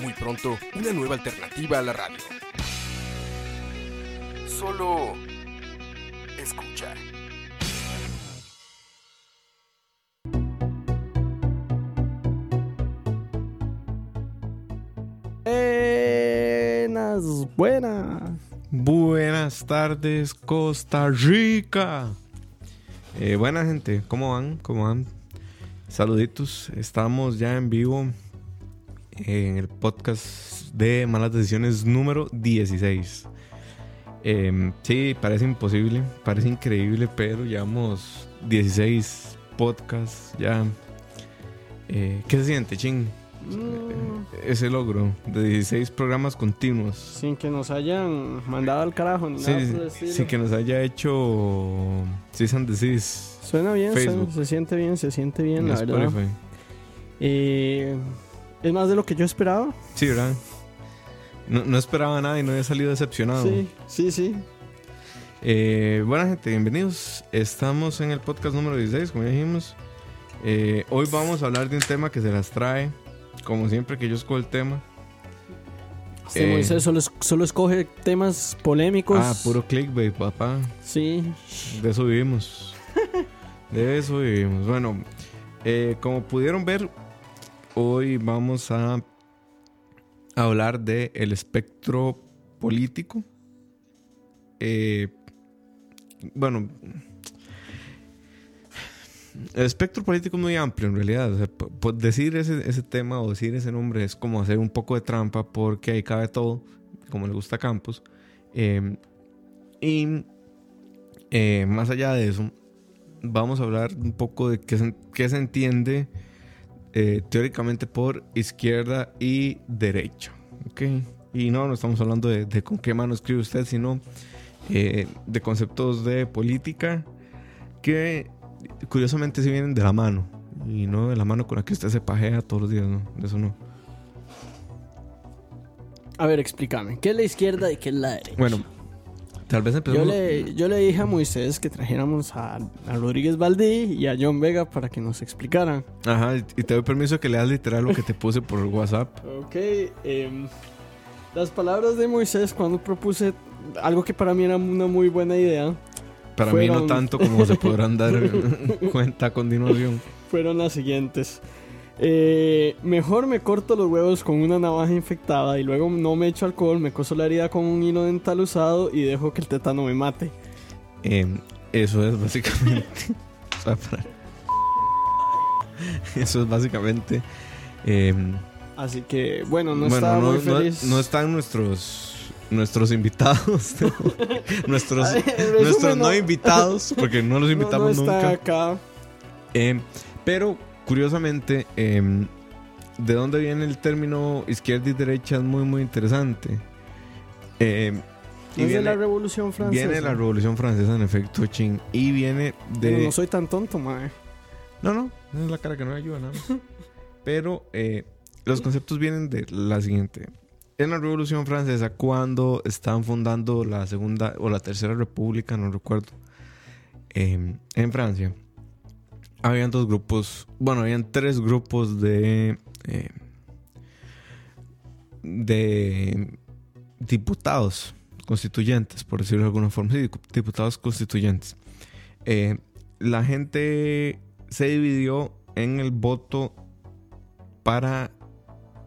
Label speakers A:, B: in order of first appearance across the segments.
A: Muy pronto, una nueva alternativa a la radio. Solo escucha.
B: Buenas, buenas.
C: Buenas tardes, Costa Rica. Eh, buena gente, ¿cómo van? ¿Cómo van? Saluditos, estamos ya en vivo en el podcast de Malas Decisiones número 16. Eh, sí, parece imposible, parece increíble, pero llevamos 16 podcasts ya. Eh, ¿Qué se siente, ching?
B: Mm,
C: Ese logro de 16 programas continuos.
B: sin que nos hayan mandado al carajo ni
C: Sí,
B: nada
C: sí,
B: por el estilo.
C: sin que nos haya hecho Cease and
B: Suena bien, suena- se siente bien, se siente bien,
C: en
B: la verdad.
C: Spotify.
B: Eh, es más de lo que yo esperaba.
C: Sí, ¿verdad? No, no esperaba nada y no había salido decepcionado.
B: Sí, sí, sí.
C: Eh, buena gente, bienvenidos. Estamos en el podcast número 16, como ya dijimos. Eh, hoy vamos a hablar de un tema que se las trae, como siempre que yo escojo el tema.
B: Este
C: Eh.
B: Moisés solo, solo escoge temas polémicos.
C: Ah, puro clickbait, papá.
B: Sí.
C: De eso vivimos. De eso vivimos. Bueno, eh, como pudieron ver, hoy vamos a hablar de el espectro político. Eh, bueno, el espectro político es muy amplio en realidad. Decir ese, ese tema o decir ese nombre es como hacer un poco de trampa porque ahí cabe todo, como le gusta a Campos. Eh, y más allá de eso, vamos a hablar un poco de qué se, qué se entiende eh, teóricamente por izquierda y derecha. ¿ok? Y no, no estamos hablando de, de con qué mano escribe usted, sino eh, de conceptos de política que curiosamente sí vienen de la mano. Y no de la mano con la que usted se pajea todos los días, ¿no? Eso no.
B: A ver, explícame. ¿Qué es la izquierda y qué es la derecha?
C: Bueno, tal vez
B: Yo le, yo le dije a Moisés que trajéramos a, a Rodríguez Valdí y a John Vega para que nos explicaran.
C: Ajá, y te doy permiso que leas literal lo que te puse por WhatsApp.
B: Ok, em, las palabras de Moisés cuando propuse algo que para mí era una muy buena idea
C: Para mí no tanto como se podrán dar cuenta a continuación.
B: fueron las siguientes. Eh, mejor me corto los huevos con una navaja infectada y luego no me echo alcohol, me coso la herida con un hilo dental usado y dejo que el tétano me mate.
C: Eh, eso es básicamente. o sea, para- Eso es básicamente. eh,
B: Así que, bueno, no
C: bueno,
B: estaba
C: no,
B: muy
C: no-
B: feliz.
C: no están nuestros nuestros invitados, nuestros, nuestros no,
B: no.
C: invitados, porque no los
B: No- no
C: invitamos
B: está
C: nunca.
B: acá.
C: Eh, pero curiosamente, eh, de dónde viene el término izquierda y derecha es muy, muy interesante. Eh, y
B: es de la
C: viene,
B: Revolución Francesa.
C: viene de la Revolución Francesa, en efecto, ching. Y viene de.
B: Pero no soy tan tonto, mae.
C: No, no, esa es la cara que no me ayuda nada más. Pero eh, los conceptos vienen de la siguiente. En la Revolución Francesa, cuando estaban fundando la Segunda o la Tercera República, no recuerdo, eh, en Francia, habían dos grupos, bueno, habían tres grupos de, eh, de diputados constituyentes, por decirlo de alguna forma, sí, diputados constituyentes. Eh, la gente se dividió en el voto para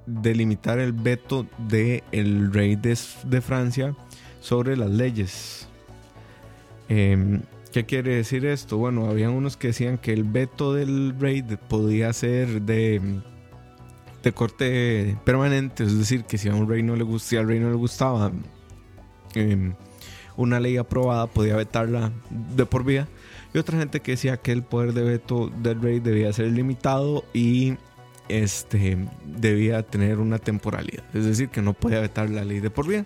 C: delimitar el veto del el rey de, de Francia sobre las leyes. Em, ¿Qué quiere decir esto? Bueno, había unos que decían que el veto del rey podía ser de, de corte permanente, es decir, que si a un rey no le gustaba, al rey no le gustaba em, una ley aprobada, podía vetarla de por vida. Y otra gente que decía que el poder de veto del rey debía ser limitado y este, debía tener una temporalidad, es decir, que no podía vetar la ley de por vida.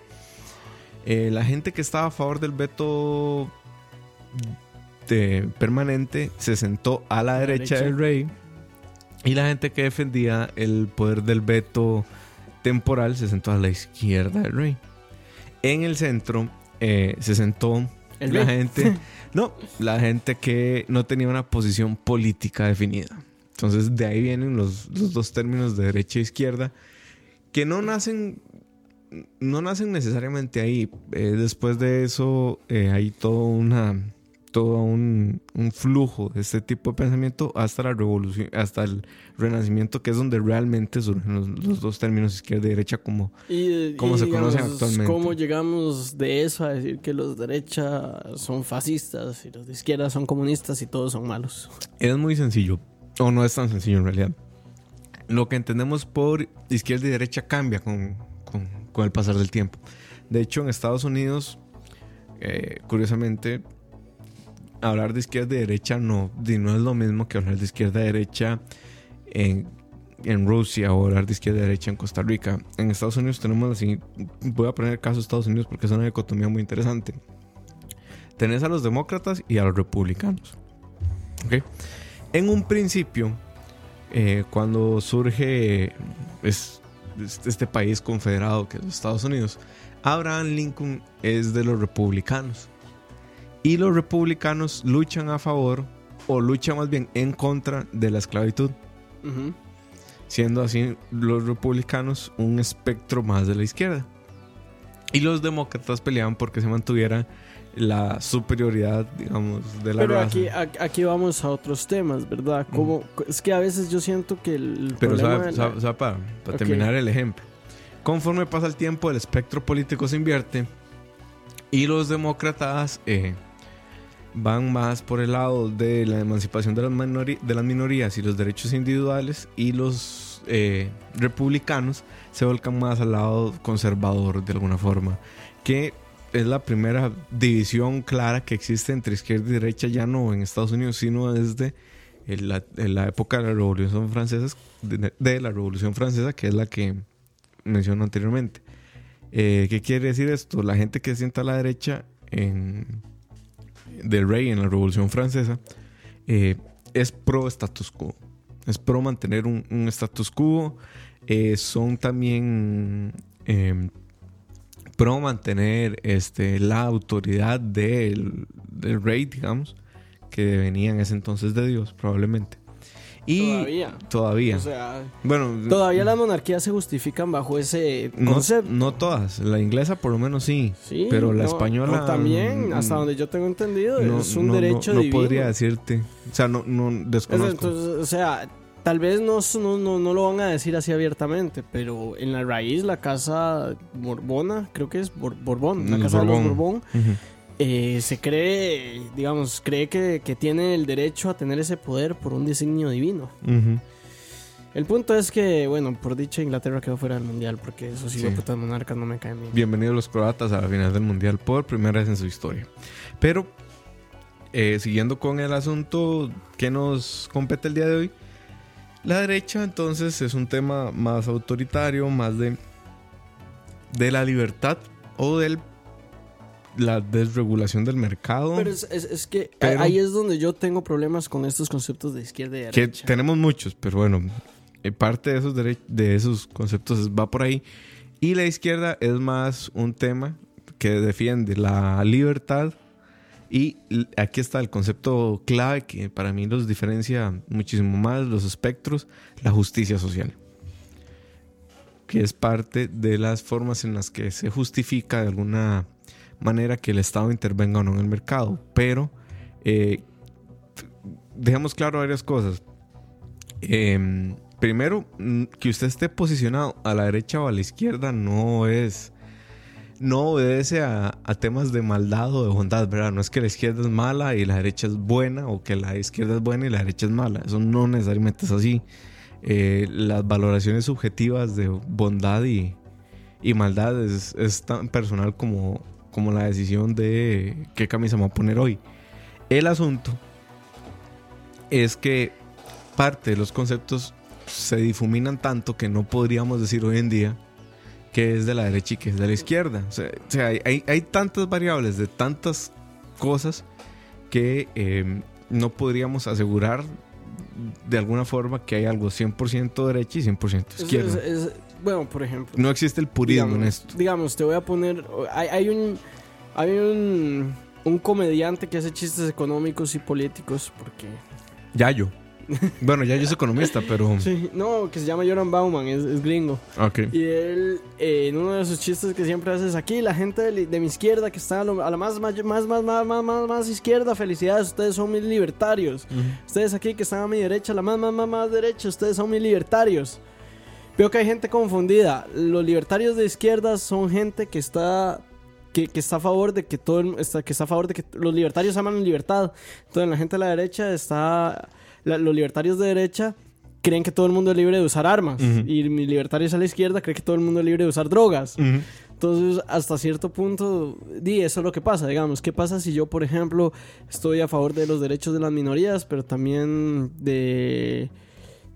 C: Eh, la gente que estaba a favor del veto de permanente se sentó a la, derecha, del rey y la gente que defendía el poder del veto temporal se sentó a la izquierda del rey. En el centro eh, se sentó la gente, no, la gente que no tenía una posición política definida. Entonces de ahí vienen los, dos términos de derecha e izquierda que no nacen no nacen necesariamente ahí. Eh, después de eso eh, hay toda una todo un, flujo de este tipo de pensamiento hasta la revolución, hasta el renacimiento, que es donde realmente surgen los, dos términos izquierda y derecha como, como se conocen actualmente.
B: ¿Cómo llegamos de eso a decir que los de derecha son fascistas y los de izquierda son comunistas y todos son malos?
C: Es muy sencillo, o no es tan sencillo en realidad. Lo que entendemos por izquierda y derecha cambia con, con, el pasar del tiempo. De hecho, en Estados Unidos, eh, curiosamente, hablar de izquierda y derecha no, no es lo mismo que hablar de izquierda y derecha en, en Rusia o hablar de izquierda y derecha en Costa Rica. En Estados Unidos tenemos así, voy a poner el caso de Estados Unidos porque es una dicotomía muy interesante. Tenés a los demócratas y a los republicanos. En un principio, eh, cuando surge este país confederado que es los Estados Unidos, Abraham Lincoln es de los republicanos. Y los republicanos luchan a favor, o luchan más bien en contra de la esclavitud. Siendo así los republicanos un espectro más de la izquierda. Y los demócratas peleaban porque se mantuviera la superioridad, digamos, de la
B: Pero aquí, aquí vamos a otros temas, ¿verdad? Como, Es que a veces yo siento que el
C: Pero para, terminar el ejemplo. Conforme pasa el tiempo, el espectro político se invierte y los demócratas eh, van más por el lado de la emancipación de las, de las minorías y los derechos individuales y los eh, republicanos se volcan más al lado conservador de alguna forma, que es la primera división clara que existe entre izquierda y derecha, ya no en Estados Unidos, sino desde la, la época de la Revolución Francesa, de, la Revolución Francesa, que es la que menciono anteriormente. Eh, ¿Qué quiere decir esto? La gente que sienta a la derecha en del rey en la Revolución Francesa eh, es pro status quo. Es pro mantener un, status quo. Eh, son también em, pro mantener este, la autoridad del, del, rey, digamos, que venía en ese entonces de Dios, probablemente. Y todavía. Todavía.
B: O sea, bueno, todavía las monarquías se justifican bajo ese concepto.
C: No, todas. La inglesa por lo menos sí. sí pero la española.
B: también, hasta donde yo tengo entendido, es un derecho
C: no, no podría decirte. O sea, no, no desconozco.
B: o sea, tal vez no, no, no, lo van a decir así abiertamente, pero en la raíz, la casa Borbona, creo que es Borbón, la casa de los Borbón. Eh, se cree, digamos, cree que, tiene el derecho a tener ese poder por un designio divino. El punto es que, bueno, por dicha Inglaterra quedó fuera del mundial porque esos sí. putas monarcas no me caen bien.
C: Bienvenidos los croatas a la final del mundial por primera vez en su historia. Pero, eh, siguiendo con el asunto que nos compete el día de hoy, la derecha entonces es un tema más autoritario, más de, de la libertad o del la desregulación del mercado.
B: Pero es, que ahí es donde yo tengo problemas con estos conceptos de izquierda y
C: derecha. Que tenemos muchos, pero bueno, eh, parte de esos, de esos conceptos va por ahí. Y la izquierda es más un tema que defiende la libertad. Y aquí está el concepto clave que para mí los diferencia muchísimo más, los espectros, la justicia social que es parte de las formas en las que se justifica de alguna manera que el Estado intervenga o no en el mercado. Pero eh, dejemos claro varias cosas. Em, primero, mm, que usted esté posicionado a la derecha o a la izquierda no es. No obedece a, temas de maldad o de bondad, ¿verdad? No es que la izquierda es mala y la derecha es buena, o que la izquierda es buena y la derecha es mala. Eso no necesariamente es así. Eh, las valoraciones subjetivas de bondad y, y maldad es, es, tan personal como como la decisión de qué camisa me voy a poner hoy. El asunto es que parte de los conceptos se difuminan tanto que no podríamos decir hoy en día que es de la derecha y que es de la izquierda. O sea, hay, hay, tantas variables de tantas cosas que em, no podríamos asegurar de alguna forma que hay algo 100% derecha y 100% izquierda.
B: Bueno, por ejemplo.
C: No existe el purismo en esto.
B: Digamos, te voy a poner. Hay, hay un. Hay un, un comediante que hace chistes económicos y políticos porque.
C: Yayo. Bueno, ya yo soy economista, pero.
B: Sí, no, que se llama Joran Bauman, es, gringo.
C: Ok.
B: Y él, eh, en uno de sus chistes que siempre hace es aquí, la gente de, mi izquierda que está a, la más, más, más, más, más, más, más, izquierda, felicidades, ustedes son mis libertarios. Ustedes aquí que están a mi derecha, la más, más, más, más derecha, ustedes son mis libertarios. Veo que hay gente confundida. Los libertarios de izquierda son gente que está que, que, está a favor de que todo está, que está a favor de que los libertarios aman la libertad. Entonces la gente de la derecha está los libertarios de derecha creen que todo el mundo es libre de usar armas y mis libertarios a la izquierda creen que todo el mundo es libre de usar drogas. Entonces, hasta cierto punto, di, eso es lo que pasa, digamos. ¿Qué pasa si yo, por ejemplo, estoy a favor de los derechos de las minorías, pero también de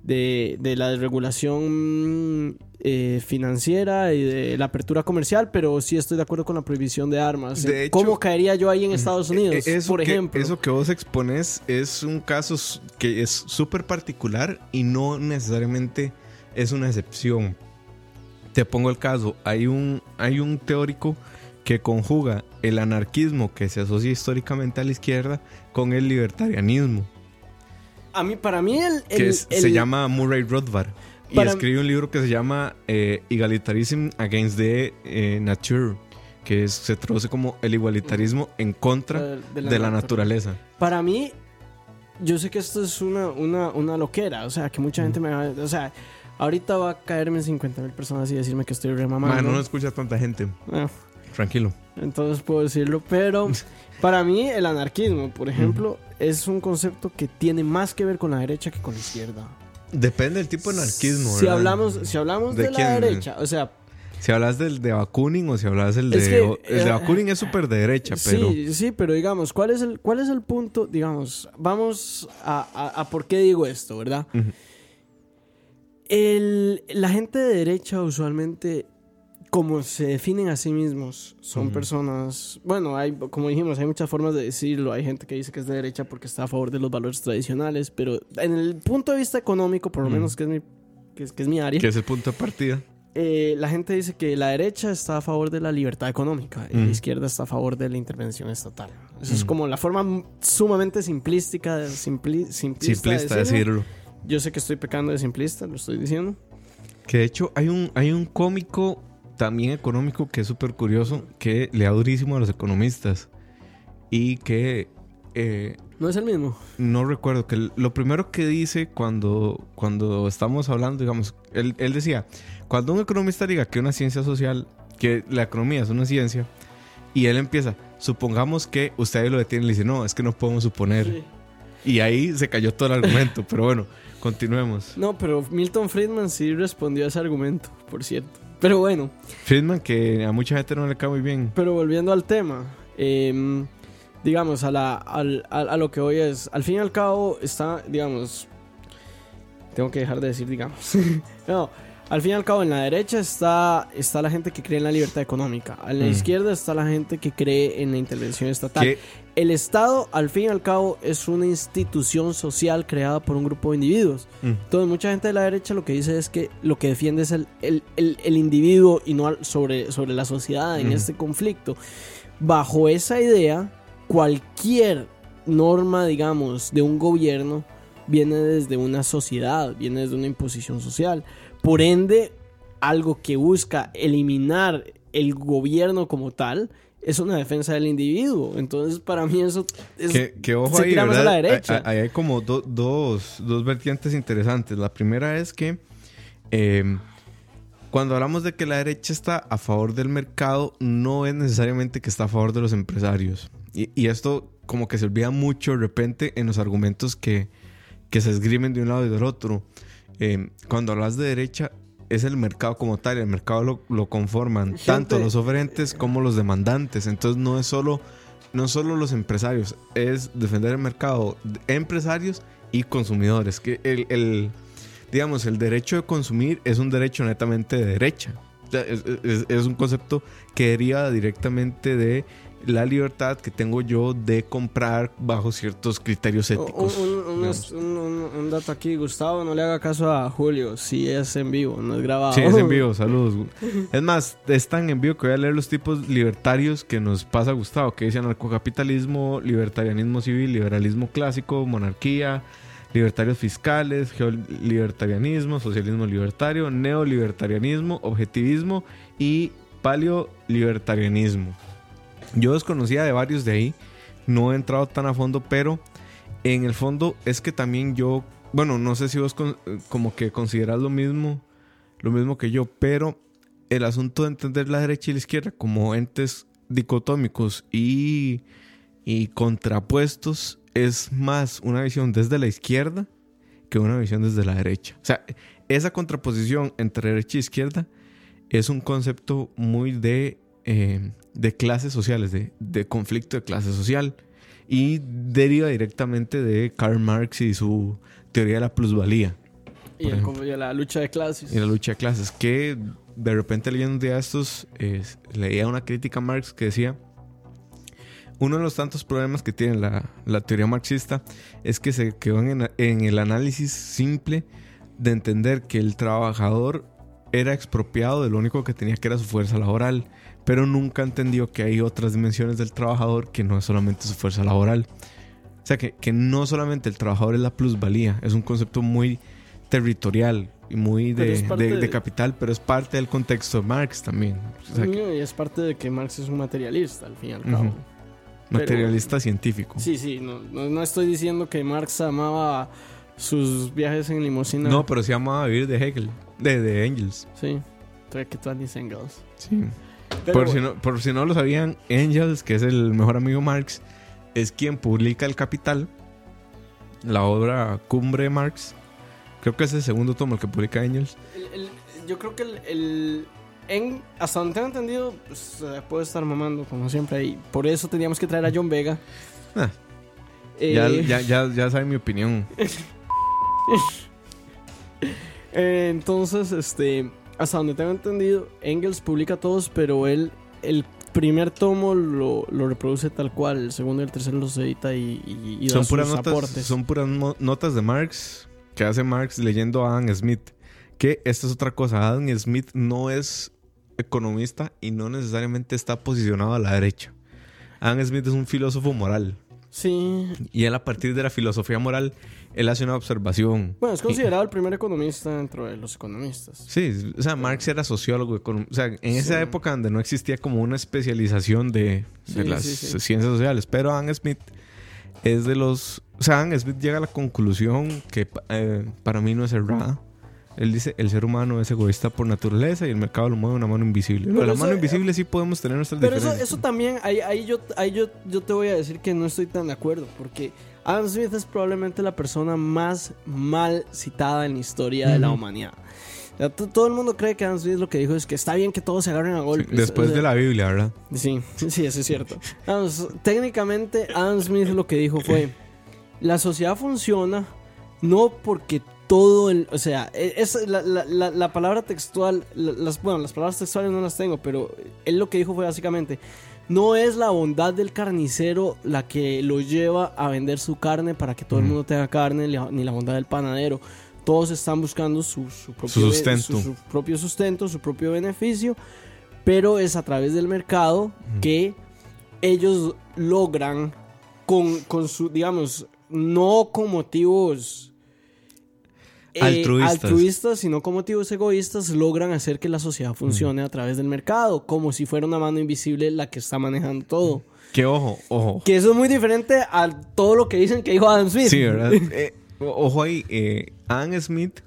B: de, de la desregulación eh, financiera y de la apertura comercial, pero sí estoy de acuerdo con la prohibición de armas. ¿Cómo caería yo ahí en Estados Unidos, por ejemplo?
C: eso que vos expones es un caso que es súper particular y no necesariamente es una excepción. Te pongo el caso, hay un, hay un teórico que conjuga el anarquismo que se asocia históricamente a la izquierda con el libertarianismo.
B: A mí, para mí el...
C: que se llama Murray Rothbard. Y escribe un libro que se llama eh, Egalitarism Against the eh, Nature, que se traduce como el igualitarismo en contra de la, naturaleza.
B: Para mí, yo sé que esto es una, una, una loquera, o sea, que mucha gente me va... O sea, ahorita va a caerme 50 mil personas y decirme que estoy remamando.
C: no, no escucha tanta gente. Ah. Tranquilo.
B: Entonces puedo decirlo, pero para mí el anarquismo, por ejemplo, es un concepto que tiene más que ver con la derecha que con la izquierda.
C: Depende del tipo de anarquismo.
B: Si hablamos, si hablamos de, la derecha, o sea,
C: si hablas del de Bakunin o si hablas del de. el de eh, Bakunin es súper de derecha, pero.
B: Sí, sí, pero digamos, ¿cuál es el, cuál es el punto? Digamos, vamos a, a, por qué digo esto, ¿verdad? el, la gente de derecha usualmente como se definen a sí mismos, son personas, bueno, hay, como dijimos, hay muchas formas de decirlo, hay gente que dice que es de derecha porque está a favor de los valores tradicionales, pero en el punto de vista económico, por lo menos que es mi, que es, mi área.
C: Que es el punto de partida.
B: Eh, la gente dice que la derecha está a favor de la libertad económica y la izquierda está a favor de la intervención estatal. Eso es como la forma sumamente simplística, simplista,
C: simplista de decirlo.
B: Yo sé que estoy pecando de simplista, lo estoy diciendo.
C: Que de hecho hay un, hay un cómico también económico que es súper curioso, que le da durísimo a los economistas y que... Eh,
B: no es el mismo.
C: No recuerdo, que lo primero que dice cuando, cuando estamos hablando, digamos, él, él decía, cuando un economista diga que una ciencia social, que la economía es una ciencia, y él empieza, supongamos que usted lo detiene y le dice, no, es que no podemos suponer. Y ahí se cayó todo el argumento, pero bueno, continuemos.
B: No, pero Milton Friedman sí respondió a ese argumento, por cierto. Pero bueno.
C: Friedman, que a mucha gente no le cae muy bien.
B: Pero volviendo al tema, em, digamos, a, la, a, lo que hoy es, al fin y al cabo está, digamos, tengo que dejar de decir, digamos. no, al fin y al cabo, en la derecha está, está la gente que cree en la libertad económica. A la mm. izquierda está la gente que cree en la intervención estatal. El Estado, al fin y al cabo, es una institución social creada por un grupo de individuos. Mm. Entonces, mucha gente de la derecha lo que dice es que lo que defiende es el, el, el, individuo y no sobre, sobre la sociedad en mm. este conflicto. Bajo esa idea, cualquier norma, digamos, de un gobierno viene desde una sociedad, viene desde una imposición social. Por ende, algo que busca eliminar el gobierno como tal es una defensa del individuo. Entonces, para mí eso es...
C: Que, ojo ahí, ¿verdad? A la derecha. Ahí hay como dos, dos vertientes interesantes. La primera es que em, cuando hablamos de que la derecha está a favor del mercado, no es necesariamente que está a favor de los empresarios. Y, y esto como que se olvida mucho de repente en los argumentos que, que se esgrimen de un lado y del otro. Eh, cuando hablas de derecha, es el mercado como tal, el mercado lo, conforman tanto los oferentes como los demandantes. Entonces no es solo, no solo los empresarios, es defender el mercado de empresarios y consumidores. Que el, digamos, el derecho de consumir es un derecho netamente de derecha. Es, es un concepto que deriva directamente de la libertad que tengo yo de comprar bajo ciertos criterios éticos.
B: Un, dato aquí, Gustavo, no le haga caso a Julio, si es en vivo, no es grabado.
C: Sí, es en vivo, saludos. es más, es tan en vivo que voy a leer los tipos libertarios que nos pasa Gustavo, que dice anarcocapitalismo, libertarianismo civil, liberalismo clásico, monarquía, libertarios fiscales, geolibertarianismo, socialismo libertario, neolibertarianismo, objetivismo y paleolibertarianismo. Yo desconocía de varios de ahí, no he entrado tan a fondo, pero en el fondo es que también yo, bueno, no sé si vos como que consideras lo mismo, lo mismo que yo, pero el asunto de entender la derecha y la izquierda como entes dicotómicos y, y contrapuestos es más una visión desde la izquierda que una visión desde la derecha. O sea, esa contraposición entre derecha y izquierda es un concepto muy de eh, de clases sociales, de, conflicto de clase social. Y deriva directamente de Karl Marx y su teoría de la plusvalía.
B: Y, la lucha de clases.
C: Y la lucha de clases. Que de repente leyendo un día estos, leía una crítica a Marx que decía, uno de los tantos problemas que tiene la, teoría marxista es que se quedó en, en el análisis simple de entender que el trabajador era expropiado de lo único que tenía que era su fuerza laboral pero nunca entendió que hay otras dimensiones del trabajador que no es solamente su fuerza laboral. O sea, que, que no solamente el trabajador es la plusvalía, es un concepto muy territorial y muy de, de, capital, pero es parte del contexto de Marx también.
B: y es parte de que Marx es un materialista, al fin y al cabo.
C: Materialista científico.
B: Sí, sí, no, no, estoy diciendo que Marx amaba sus viajes en limusina.
C: No, pero sí amaba vivir de Hegel, de, de Engels.
B: Sí, Engels.
C: Sí por, si no, por si no lo sabían, Angels, que es el mejor amigo Marx, es quien publica El Capital, la obra Cumbre de Marx. Creo que es el segundo tomo el que publica Angels.
B: yo creo que el, en, hasta donde tengo entendido, pues, puede estar mamando, como siempre. Y por eso teníamos que traer a John Vega.
C: Ah. Eh, ya, ya, ya, sabe mi opinión.
B: Eh, entonces, este hasta donde tengo entendido, Engels publica todos, pero él el primer tomo lo, reproduce tal cual, el segundo y el tercero los edita y, y,
C: son puras notas, Son puras notas de Marx que hace Marx leyendo a Adam Smith. Que esta es otra cosa, Adam Smith no es economista y no necesariamente está posicionado a la derecha. Adam Smith es un filósofo moral.
B: Sí.
C: Y él a partir de la filosofía moral él hace una observación.
B: Bueno, es considerado el primer economista dentro de los economistas.
C: Sí, o sea, Marx era sociólogo. O sea, en esa época donde no existía como una especialización de, las ciencias sociales. Pero Adam Smith es de los... O sea, Adam Smith llega a la conclusión que eh, para mí no es errada. Él dice, el ser humano es egoísta por naturaleza y el mercado lo mueve una mano invisible. Pero la mano invisible sí podemos tener nuestras
B: pero
C: diferencias.
B: Pero eso, eso también, ahí, ahí, yo, ahí yo, yo te voy a decir que no estoy tan de acuerdo. Porque Adam Smith es probablemente la persona más mal citada en la historia de la humanidad. todo el mundo cree que Adam Smith lo que dijo es que está bien que todos se agarren a golpes.
C: después de la Biblia, ¿verdad?
B: Sí, sí, eso es cierto. técnicamente, Adam Smith lo que dijo fue: la sociedad funciona no porque todo el. O sea, e, es, la, palabra textual. Las, bueno, las palabras textuales no las tengo, pero él lo que dijo fue básicamente: no es la bondad del carnicero la que lo lleva a vender su carne para que todo el mundo tenga carne, ni la bondad del panadero. Todos están buscando su, propio,
C: sustento.
B: Su, propio sustento, su propio beneficio, pero es a través del mercado que ellos logran con, con su, digamos, no con motivos eh, altruistas. sino con motivos egoístas, logran hacer que la sociedad funcione a través del mercado, como si fuera una mano invisible la que está manejando todo.
C: Que ojo, ojo.
B: Que eso es muy diferente a todo lo que dicen que dijo Adam Smith.
C: Sí, ¿verdad? Eh, ojo ahí, eh, Adam Smith,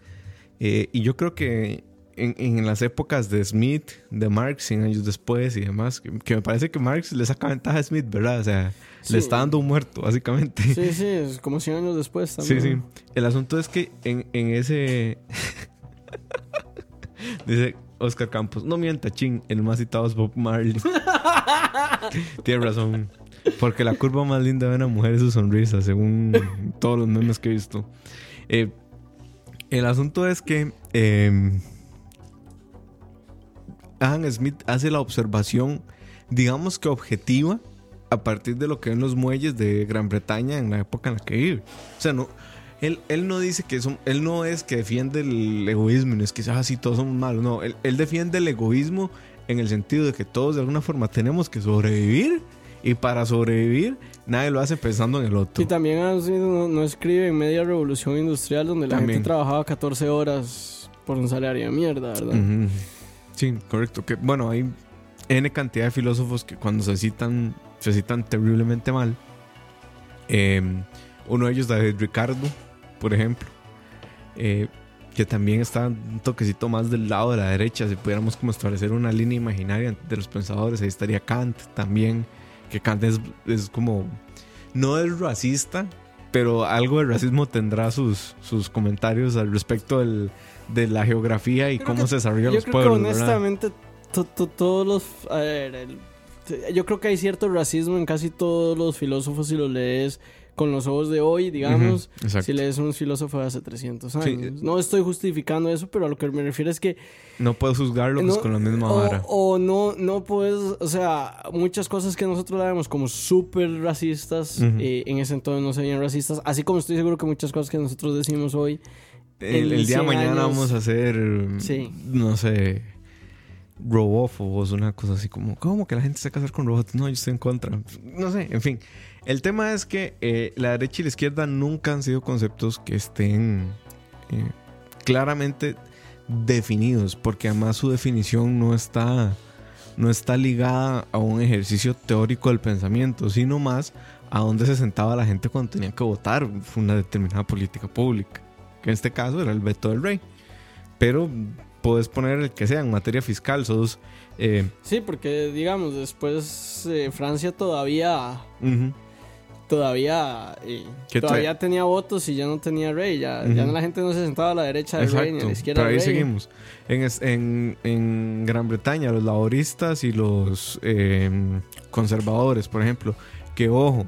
C: y yo creo que en, las épocas de Smith, de Marx, 100 años después y demás, que, me parece que Marx le saca ventaja a Smith, ¿verdad? O sea, le está dando un muerto, básicamente.
B: Sí, sí, es como 100 años después también.
C: Sí, sí. El asunto es que en, ese... Dice Oscar Campos, no mienta, ching, el más citado es Bob Marley. Tiene razón. Porque la curva más linda de una mujer es su sonrisa, según todos los memes que he visto. Eh, El asunto es que eh, Adam Smith hace la observación, digamos que objetiva, a partir de lo que ven los muelles de Gran Bretaña en la época en la que vive. O sea, no, él, él no dice que son, él no es que defiende el egoísmo, no es que así, todos somos malos, no, él, él defiende el egoísmo en el sentido de que todos de alguna forma tenemos que sobrevivir y para sobrevivir nadie lo hace pensando en el otro.
B: Y también no, no escribe en media revolución industrial donde la
C: También.
B: gente trabajaba 14 horas por un salario de mierda, ¿verdad?
C: Sí, correcto. Que, bueno, hay N cantidad de filósofos que cuando se citan, se citan terriblemente mal. Eh, uno de ellos, David Ricardo, por ejemplo, eh, que también está un toquecito más del lado de la derecha. Si pudiéramos como establecer una línea imaginaria de los pensadores, ahí estaría Kant también, que Kant es, es como, no es racista, pero algo de racismo tendrá sus, sus comentarios al respecto del, de la geografía y
B: Creo
C: cómo
B: que-
C: se desarrollan
B: Yo
C: los
B: creo
C: pueblos.
B: que
C: ¿verdad?
B: honestamente to- to- todos los... A ver, el- yo creo que hay cierto racismo en casi todos los filósofos si los lees con los ojos de hoy, digamos. Si lees un filósofo de hace 300
C: Sí.
B: años. No estoy justificando eso, pero a lo que me refiero es que
C: No puedes juzgarlo pues, con la misma
B: o,
C: vara.
B: o no, no puedes, o sea, muchas cosas que nosotros la vemos como súper racistas, eh, en ese entonces no serían racistas, así como estoy seguro que muchas cosas que nosotros decimos hoy,
C: el, día de
B: 100
C: mañana
B: años-
C: vamos a hacer,
B: Sí.
C: no sé, robófobos, una cosa así como, ¿cómo que la gente se va a casar con robots? No, yo estoy en contra. No sé, en fin. El tema es que eh, la derecha y la izquierda nunca han sido conceptos que estén eh, claramente definidos, porque además su definición no está, no está ligada a un ejercicio teórico del pensamiento, sino más a dónde se sentaba la gente cuando tenía que votar una determinada política pública, que en este caso era el veto del rey. Pero puedes poner el que sea en materia fiscal, sos... eh,
B: Sí, porque digamos, después eh, Francia todavía todavía eh,
C: ¿Qué
B: todavía tenía votos y ya no tenía rey, ya, ya la gente no se sentaba a la derecha del rey ni a la izquierda
C: pero ahí
B: del rey.
C: seguimos. En, en- en Gran Bretaña, los laboristas y los eh, conservadores, por ejemplo, que ojo,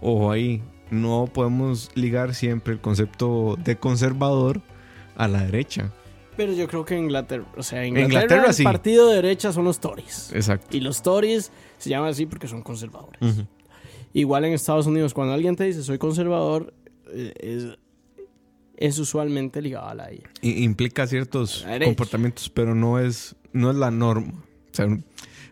C: ojo ahí, no podemos ligar siempre el concepto de conservador a la derecha.
B: Pero yo creo que en Inglaterra, o sea, en
C: Inglaterra,
B: Inglaterra, el
C: sí.
B: partido de derecha son los Tories.
C: Exacto.
B: Y los Tories se llaman así porque son conservadores. Igual en Estados Unidos, cuando alguien te dice soy conservador, eh, es, es usualmente ligado a la I.
C: Implica ciertos comportamientos, pero no es, no es la norma. O sea,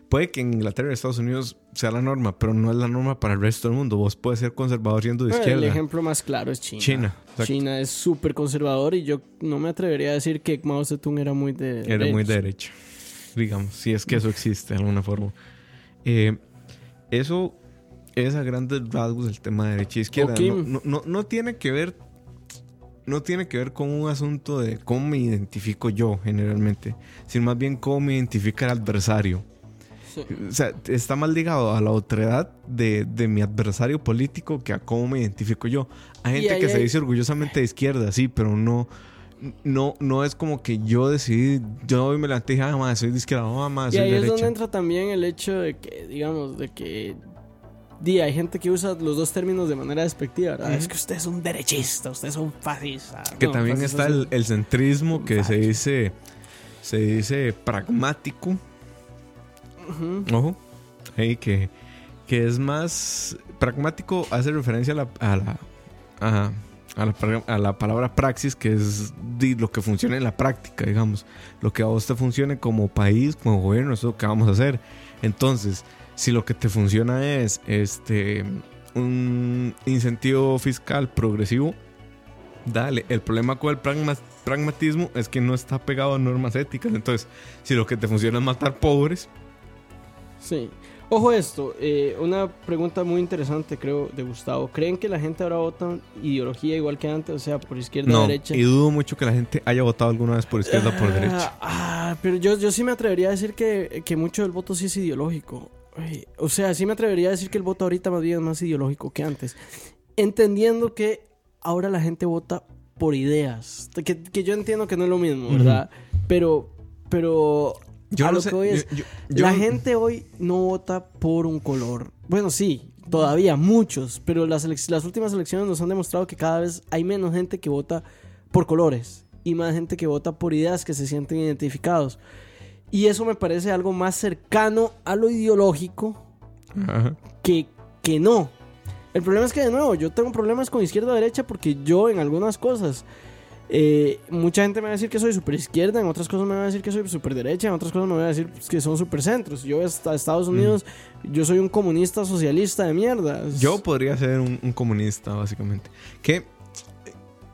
C: puede que en Inglaterra y Estados Unidos sea la norma, pero no es la norma para el resto del mundo. Vos puedes ser conservador siendo de
B: Bueno,
C: izquierda.
B: el ejemplo más claro es China.
C: China, exacto.
B: China es súper conservador y yo no me atrevería a decir que Mao Zedong era muy de
C: Era muy de
B: derecha.
C: derecha. Digamos, si es que eso existe de alguna forma. Eh, eso es a grandes rasgos el tema de derecha e izquierda. No, no- no tiene que ver. No tiene que ver con un asunto de cómo me identifico yo generalmente, sino más bien cómo me identifica el adversario. O sea, está más ligado a la otredad de, de mi adversario político que a cómo me identifico yo. Hay gente que se
B: hay-
C: dice orgullosamente de izquierda, sí, pero no, no, no es como que yo decidí, yo hoy me levanté y dije, ah, ma, soy de izquierda, no, ma,
B: Y
C: soy
B: ahí
C: de
B: es donde
C: derecha.
B: entra también el hecho de que, digamos, de que di, hay gente que usa los dos términos de manera despectiva, ¿verdad?
C: Ujú.
B: Es que usted es un derechista, usted es un fascista.
C: Que
B: No,
C: también
B: fascista
C: está
B: es
C: el, el centrismo que se
B: Facho.
C: dice, se dice pragmático, ojo, ahí que, que es más pragmático, hace referencia a la, a a, la, palabra praxis, que es lo que funciona en la práctica, digamos, lo que a vos te funcione como país, como gobierno, eso es lo que vamos a hacer. Entonces, si lo que te funciona es este un incentivo fiscal progresivo, dale. El problema con el pragma- pragmatismo es que no está pegado a normas éticas. Entonces, si lo que te funciona es matar pobres,
B: Sí. Ojo esto, eh, una pregunta muy interesante creo de Gustavo. ¿Creen que la gente ahora vota ideología igual que antes? O sea, por izquierda o
C: no.
B: derecha.
C: Y dudo mucho que la gente haya votado alguna vez por izquierda o por
B: Ah,
C: derecha.
B: Ah, pero yo, yo sí me atrevería a decir que, que mucho del voto sí es ideológico. Ay, O sea, sí me atrevería a decir que el voto ahorita más bien es más ideológico que antes. Entendiendo que ahora la gente vota por ideas. Que, que yo entiendo que no es lo mismo, ¿verdad? Pero, pero
C: Yo
B: a
C: no
B: lo
C: sé.
B: que voy es,
C: yo- yo- yo
B: la gente hoy no vota por un color. Bueno, sí, todavía muchos, pero las, las últimas elecciones nos han demostrado que cada vez hay menos gente que vota por colores. y más gente que vota por ideas que se sienten identificados. Y eso me parece algo más cercano a lo ideológico que, que no. El problema es que, de nuevo, yo tengo problemas con izquierda o derecha porque yo en algunas cosas eh, mucha gente me va a decir que soy super izquierda, en otras cosas me va a decir que soy super derecha, en otras cosas me va a decir que son super centros. Yo a Estados Unidos, yo soy un comunista socialista de mierda.
C: Yo podría ser un, comunista, básicamente. Que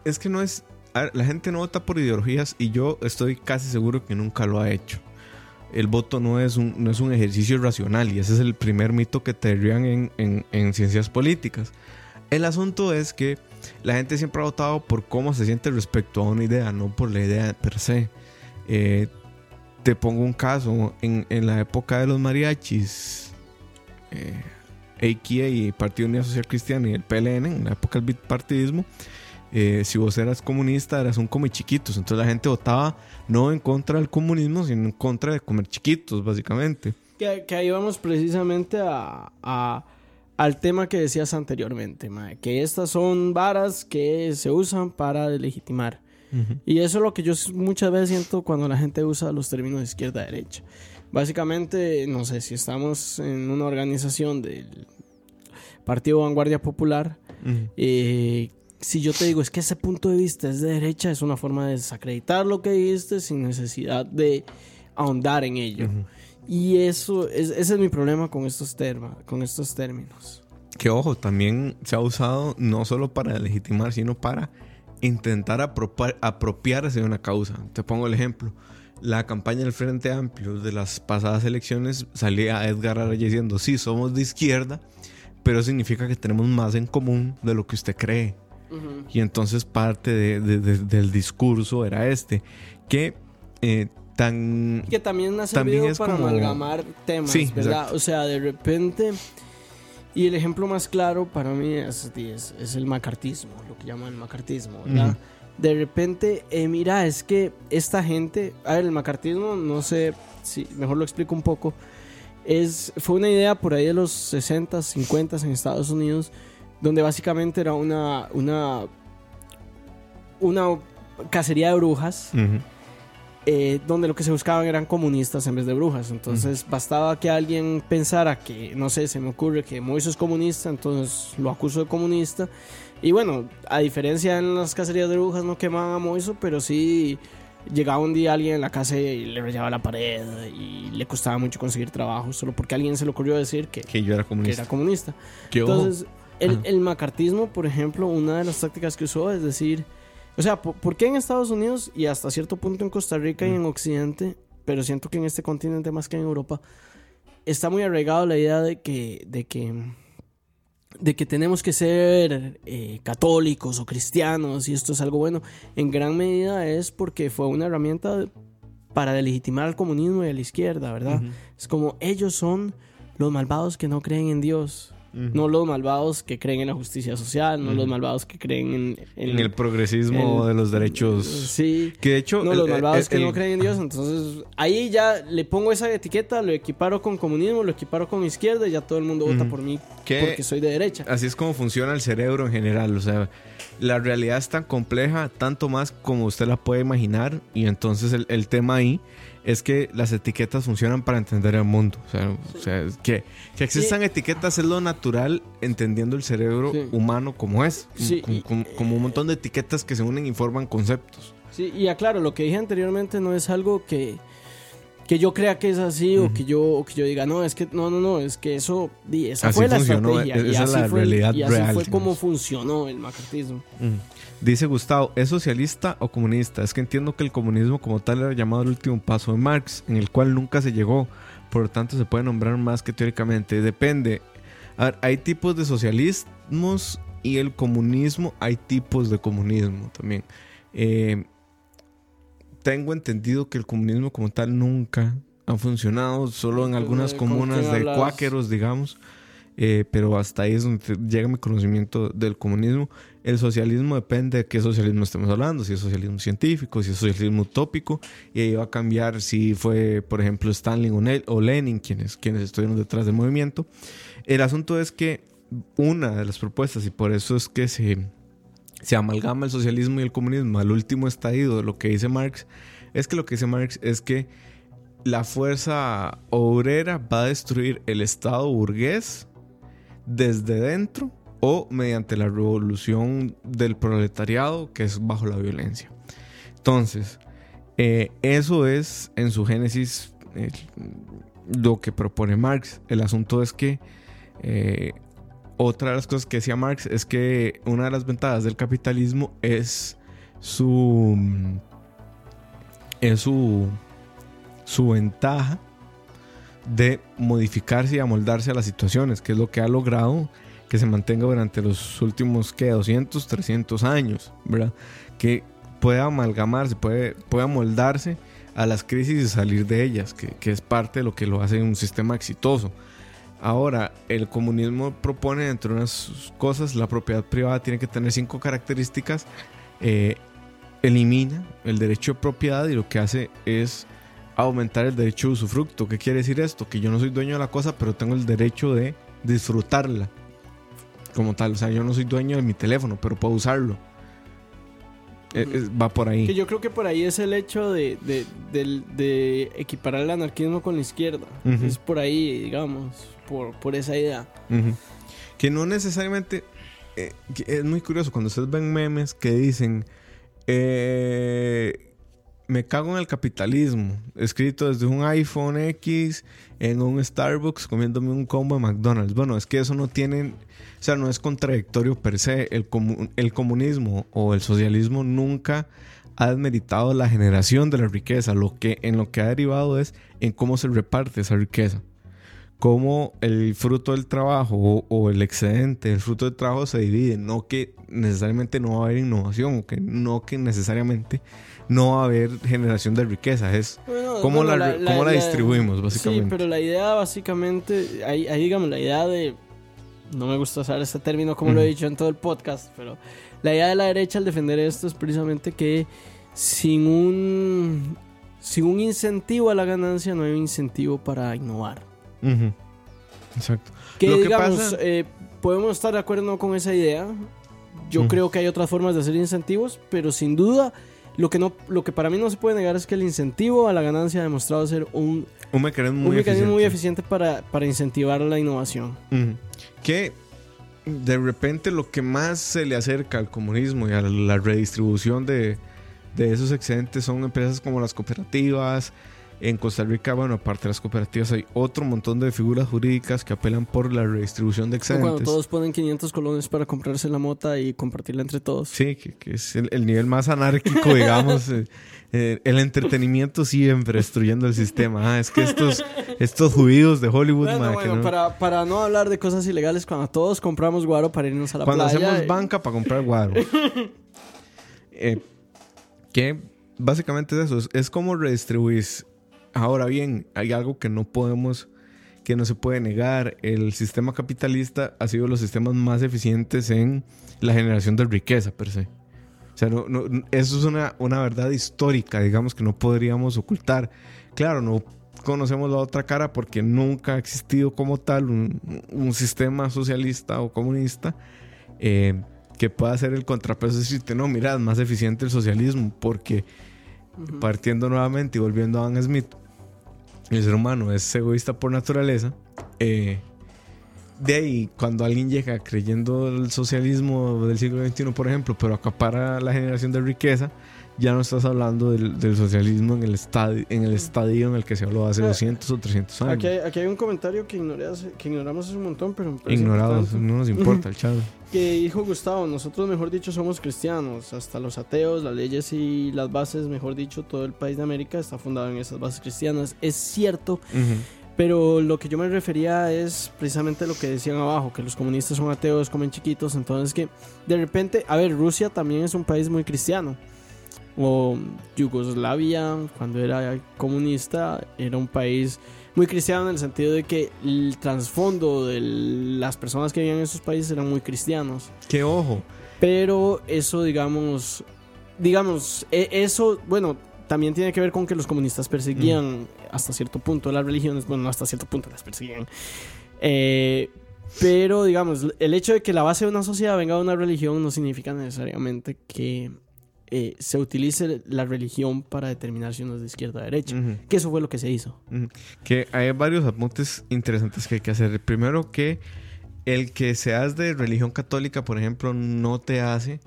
C: es que no es... la gente no vota por ideologías y yo estoy casi seguro que nunca lo ha hecho. El voto no es un, no es un ejercicio racional y ese es el primer mito que te en, en, en ciencias políticas. El asunto es que la gente siempre ha votado por cómo se siente respecto a una idea, no por la idea per se. Eh, te pongo un caso, en, la época de los mariachis, eh, AKA, Partido Unidad Social Cristiana y el PLN, en la época del bipartidismo, eh, si vos eras comunista, eras un come chiquitos. Entonces la gente votaba no en contra del comunismo, sino en contra de comer chiquitos, básicamente.
B: Que, ahí vamos precisamente a al tema que decías anteriormente, que estas son varas que se usan para legitimar. Y eso es lo que yo muchas veces siento cuando la gente usa los términos de izquierda-derecha. Básicamente, no sé, si estamos en una organización del Partido Vanguardia Popular, eh, si yo te digo es que ese punto de vista es de derecha, es una forma de desacreditar lo que dijiste sin necesidad de ahondar en ello. Y eso, es, ese es mi problema con estos, con estos términos.
C: Que ojo, también se ha usado no solo para legitimar, sino para intentar apropiarse de una causa. Te pongo el ejemplo. La campaña del Frente Amplio de las pasadas elecciones salía Edgar Araya diciendo, sí, somos de izquierda, pero significa que tenemos más en común de lo que usted cree. Y entonces parte del discurso era este, que eh,
B: que también ha servido para amalgamar temas, ¿verdad? O sea, de repente... Y el ejemplo más claro para mí es, es, el macartismo, lo que llaman el macartismo, ¿verdad? De repente, eh, mira, es que esta gente... A ver, el macartismo, no sé si mejor lo explico un poco. Es, fue una idea por ahí de los 60, 50 en Estados Unidos, donde básicamente era una, una, una cacería de brujas. Eh, donde lo que se buscaban eran comunistas en vez de brujas. Entonces bastaba que alguien pensara que, no sé, se me ocurre que Moiso es comunista, entonces lo acuso de comunista. Y bueno, a diferencia en las cacerías de brujas no quemaban a Moiso, pero sí llegaba un día alguien en la casa y le rayaba la pared y le costaba mucho conseguir trabajo solo porque a alguien se le ocurrió decir que,
C: que yo era comunista.
B: era comunista. Entonces, el, el macartismo, por ejemplo, una de las tácticas que usó es decir o sea, ¿por, qué en Estados Unidos y hasta cierto punto en Costa Rica y en Occidente, pero siento que en este continente más que en Europa, está muy arraigado la idea de que, de que, de que tenemos que ser eh, católicos o cristianos y esto es algo bueno? En gran medida es porque fue una herramienta para delegitimar al comunismo y a la izquierda, ¿verdad? Es como ellos son los malvados que no creen en Dios. No los malvados que creen en la justicia social, no los malvados que creen en,
C: en, el progresismo de los derechos.
B: Sí.
C: Que de hecho.
B: No, los malvados que no creen en Dios. Entonces, ahí ya le pongo esa etiqueta, lo equiparo con comunismo, lo equiparo con izquierda y ya todo el mundo vota por mí porque soy de derecha.
C: Así es como funciona el cerebro en general. O sea, la realidad es tan compleja, tanto más como usted la puede imaginar. Y entonces el tema ahí es que las etiquetas funcionan para entender el mundo. O sea, que, que existan etiquetas es lo natural entendiendo el cerebro humano como es. como, un montón de etiquetas que se unen y forman conceptos.
B: Sí, y aclaro, lo que dije anteriormente no es algo que, que yo crea que es así o, que yo, que yo diga, no, es que no, no, no, es que eso, esa fue la estrategia.
C: E-, esa y es la realidad
B: y
C: así
B: fue como funcionó el macartismo.
C: Dice Gustavo, ¿es socialista o comunista? Es que entiendo que el comunismo como tal era llamado el último paso de Marx, en el cual nunca se llegó, por lo tanto se puede nombrar más que teóricamente. Depende. A ver, hay tipos de socialismos y el comunismo, hay tipos de comunismo también. Eh, tengo entendido que el comunismo como tal nunca ha funcionado, solo en algunas comunas de cuáqueros, digamos. Eh, pero hasta ahí es donde llega mi conocimiento del comunismo. El socialismo depende de qué socialismo estemos hablando, si es socialismo científico, si es socialismo utópico, y ahí va a cambiar si fue, por ejemplo, Stalin o Lenin quienes, quienes estuvieron detrás del movimiento. El asunto es que una de las propuestas, y por eso es que se, se amalgama el socialismo y el comunismo al último estadio de lo que dice Marx, es que lo que dice Marx es que la fuerza obrera va a destruir el Estado burgués desde dentro o mediante la revolución del proletariado, que es bajo la violencia. Entonces, eh, eso es en su génesis eh, lo que propone Marx. El asunto es que eh, otra de las cosas que decía Marx es que una de las ventajas del capitalismo es su es su su ventaja de modificarse y amoldarse a las situaciones, que es lo que ha logrado que se mantenga durante los últimos ¿qué? 200, 300 años, ¿verdad? Que pueda amalgamarse, puede, puede amoldarse a las crisis y salir de ellas, que, que es parte de lo que lo hace un sistema exitoso. Ahora, el comunismo propone, entre unas cosas, la propiedad privada tiene que tener cinco características. Eh, elimina el derecho de propiedad y lo que hace es aumentar el derecho de usufructo. ¿Qué quiere decir esto? Que yo no soy dueño de la cosa, pero tengo el derecho de disfrutarla como tal. O sea, yo no soy dueño de mi teléfono, pero puedo usarlo. Eh, va por ahí.
B: Que yo creo que por ahí es el hecho de, de, equiparar el anarquismo con la izquierda. Es por ahí, digamos, por, por esa idea.
C: Que no necesariamente... Eh, es muy curioso cuando ustedes ven memes que dicen... Eh, me cago en el capitalismo. Escrito desde un iPhone X en un Starbucks comiéndome un combo de McDonald's. Bueno, es que eso no tiene o sea, no es contradictorio per se. El, el comunismo o el socialismo nunca ha desmeritado la generación de la riqueza. Lo que, en lo que ha derivado es en cómo se reparte esa riqueza. Cómo el fruto del trabajo o, el excedente del fruto del trabajo se divide. No que necesariamente no va a haber innovación o que no que necesariamente no va a haber generación de riqueza. Es cómo, la, la, distribuimos, básicamente.
B: Sí, pero la idea básicamente, ahí digamos, la idea de no me gusta usar este término como lo he dicho en todo el podcast, pero la idea de la derecha al defender esto es precisamente que sin un, sin un incentivo a la ganancia no hay un incentivo para innovar.
C: Exacto.
B: Que digamos, eh, podemos estar de acuerdo con esa idea. Yo creo que hay otras formas de hacer incentivos, pero sin duda lo que, no, lo que para mí no se puede negar es que el incentivo a la ganancia ha demostrado ser un,
C: un mecanismo muy, eficiente.
B: muy eficiente para, para, incentivar la innovación.
C: Que de repente lo que más se le acerca al comunismo y a la redistribución de, de esos excedentes son empresas como las cooperativas, en Costa Rica, bueno, aparte de las cooperativas, hay otro montón de figuras jurídicas que apelan por la redistribución de excedentes.
B: Cuando todos ponen 500 colones para comprarse la mota y compartirla entre todos.
C: Sí, que, es el, nivel más anárquico, digamos. Eh, eh, el entretenimiento siempre destruyendo el sistema. Ah, es que estos, estos judíos de Hollywood.
B: Bueno, Para, para no hablar de cosas ilegales, cuando todos compramos guaro para irnos a la
C: playa.
B: Cuando
C: hacemos banca para comprar guaro. eh, que básicamente es eso. Es, como redistribuir Ahora bien, hay algo que no podemos, que no se puede negar. El sistema capitalista ha sido los sistemas más eficientes en la generación de riqueza, per se. O sea, eso es una, una verdad histórica, digamos, que no podríamos ocultar. Claro, no conocemos la otra cara porque nunca ha existido como tal un, sistema socialista o comunista eh, que pueda ser el contrapeso y decirte, no, mira, es más eficiente el socialismo porque partiendo nuevamente y volviendo a Adam Smith, el ser humano es egoísta por naturaleza. Eh, de ahí, cuando alguien llega creyendo el socialismo del siglo XXI, por ejemplo, pero acapara la generación de riqueza, ya no estás hablando del, socialismo en el, estadio, en el estadio en el que se habló hace 200 o 300 años.
B: Aquí hay, un comentario que, que ignoramos hace un montón, pero...
C: Ignorados, no nos importa el chavo.
B: Que dijo Gustavo, nosotros mejor dicho somos cristianos, hasta los ateos, las leyes y las bases, mejor dicho, todo el país de América está fundado en esas bases cristianas. Es cierto. Pero lo que yo me refería es precisamente lo que decían abajo, que los comunistas son ateos, comen chiquitos, entonces que de repente, a ver, Rusia también es un país muy cristiano o Yugoslavia, cuando era comunista, era un país muy cristiano en el sentido de que el trasfondo de las personas que vivían en esos países eran muy cristianos.
C: ¡Qué ojo!
B: Pero eso, digamos, digamos, e, eso, bueno, también tiene que ver con que los comunistas perseguían mm. Hasta cierto punto las religiones, bueno, hasta cierto punto las perseguían. Eh, Pero, digamos, el hecho de que la base de una sociedad venga de una religión no significa necesariamente que eh, se utilice la religión para determinar si uno es de izquierda o derecha. Que eso fue lo que se hizo.
C: Que hay varios apuntes interesantes que hay que hacer. Primero que el que seas de religión católica, por ejemplo, no te hace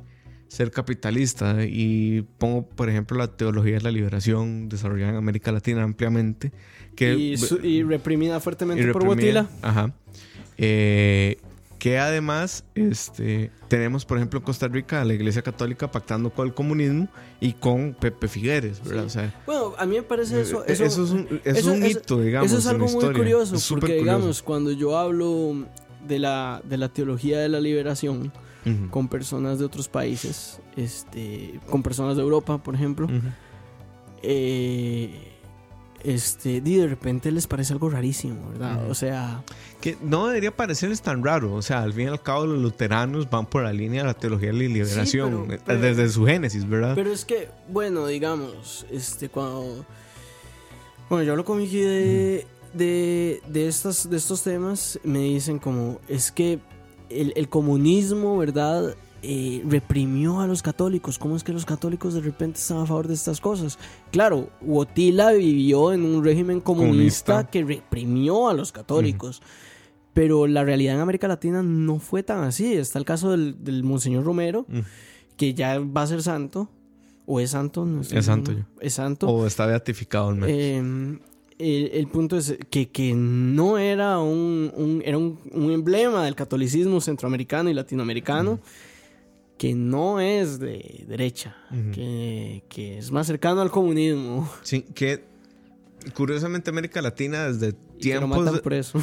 C: ser capitalista. Y pongo, por ejemplo, la teología de la liberación desarrollada en América Latina ampliamente. Que,
B: y, reprimida fuertemente por Botila.
C: Ajá. Eh, que además este, tenemos, por ejemplo, en Costa Rica a la Iglesia Católica pactando con el comunismo y con Pepe Figueres, ¿verdad?
B: bueno, a mí me parece eso... Eso,
C: es un, es un hito, digamos.
B: Eso es algo muy curioso, porque, digamos, cuando yo hablo de la, de la teología de la liberación con personas de otros países, este, con personas de Europa, por ejemplo, eh este, de repente les parece algo rarísimo, ¿verdad? O sea...
C: Que no debería parecerles tan raro, o sea, al fin y al cabo los luteranos van por la línea de la teología de la liberación, eh, desde su génesis, ¿verdad?
B: Pero es que, bueno, digamos, este, cuando... Bueno, yo hablo con Miki de, de, de, de estos temas, me dicen como, es que el, el comunismo, ¿verdad? Eh, reprimió a los católicos. ¿Cómo es que los católicos de repente están a favor de estas cosas? Claro, Wotila vivió en un régimen comunista, que reprimió a los católicos. Pero la realidad en América Latina no fue tan así. Está el caso del, Monseñor Romero, que ya va a ser santo. ¿O es santo?
C: es santo.
B: Es santo.
C: O está beatificado al
B: em, el, punto es que, que no era un, era un, emblema del catolicismo centroamericano y latinoamericano que no es de derecha, que, es más cercano al comunismo.
C: Sí, que curiosamente América Latina desde tiempos...
B: por eso.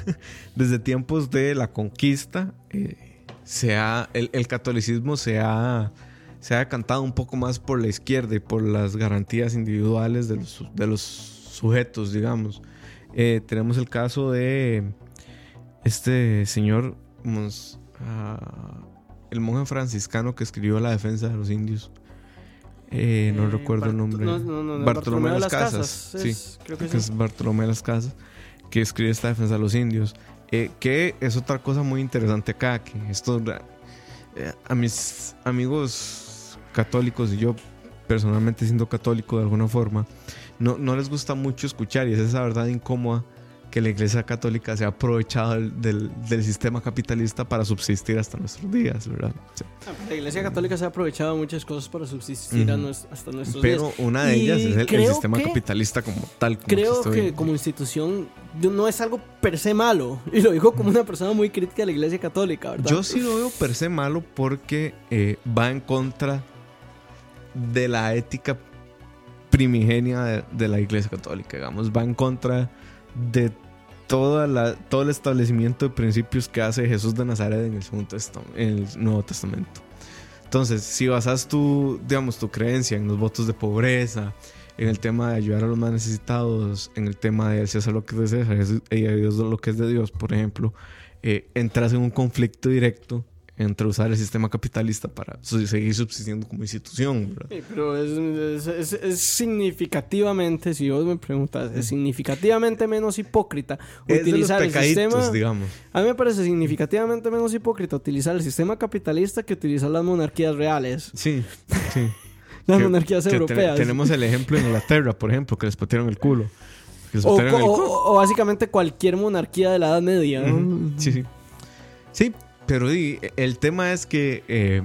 C: desde tiempos de la conquista, eh, se el, catolicismo se ha, se ha decantado un poco más por la izquierda y por las garantías individuales de los, de los sujetos, digamos. Eh, tenemos el caso de este señor... Ah, el monje franciscano que escribió La defensa de los indios. Eh, no eh, recuerdo el nombre.
B: Bartolomé, de las Casas. sí,
C: creo que, es Bartolomé de las Casas, que escribe esta defensa de los indios. Eh, que es otra cosa muy interesante acá, que esto a mis amigos católicos y yo personalmente siendo católico de alguna forma, no, no les gusta mucho escuchar y es esa verdad incómoda que la Iglesia Católica se ha aprovechado del, del, sistema capitalista para subsistir hasta nuestros días, ¿verdad?
B: La Iglesia Católica se ha aprovechado muchas cosas para subsistir hasta nuestros
C: días.
B: Pero
C: una de ellas es el, sistema capitalista como tal.
B: creo que como institución no es algo per se malo. Y lo digo como una persona muy crítica de la Iglesia Católica, ¿verdad?
C: Yo sí lo veo per se malo porque eh, va en contra de la ética primigenia de, la Iglesia Católica, digamos, va en contra de toda la, todo el establecimiento de principios que hace Jesús de Nazaret en el, Segundo en el Nuevo Testamento. Entonces, si basas tu, digamos, tu creencia en los votos de pobreza, en el tema de ayudar a los más necesitados, en el tema de hacer lo que es de César y a Dios lo que es de Dios, por ejemplo, eh, entras en un conflicto directo entre usar el sistema capitalista para seguir subsistiendo como institución.
B: Sí, pero es, significativamente, si vos me preguntas, es significativamente menos hipócrita utilizar el sistema.
C: Digamos.
B: A mí me parece significativamente menos hipócrita utilizar el sistema capitalista que utilizar las monarquías reales.
C: Sí, sí.
B: las monarquías europeas.
C: tenemos el ejemplo en Inglaterra, por ejemplo, que les patearon el culo.
B: O, básicamente cualquier monarquía de la Edad Media.
C: Sí, sí. Sí, pero el tema es que, eh,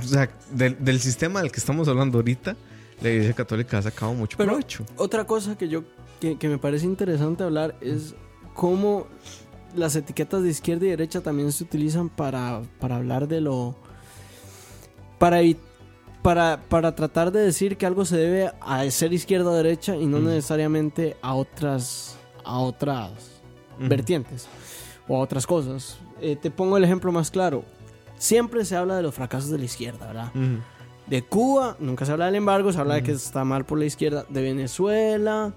C: o sea, del, sistema del que estamos hablando ahorita, la Iglesia Católica ha sacado mucho Pero provecho.
B: Otra cosa que yo que, me parece interesante hablar es cómo las etiquetas de izquierda y derecha también se utilizan para, para hablar de lo. Para, para, para tratar de decir que algo se debe a ser izquierda o derecha y no necesariamente a otras, a otras vertientes o a otras cosas. Eh, te pongo el ejemplo más claro. Siempre se habla de los fracasos de la izquierda, ¿verdad? De Cuba, nunca se habla del embargo, se habla de que está mal por la izquierda. De Venezuela,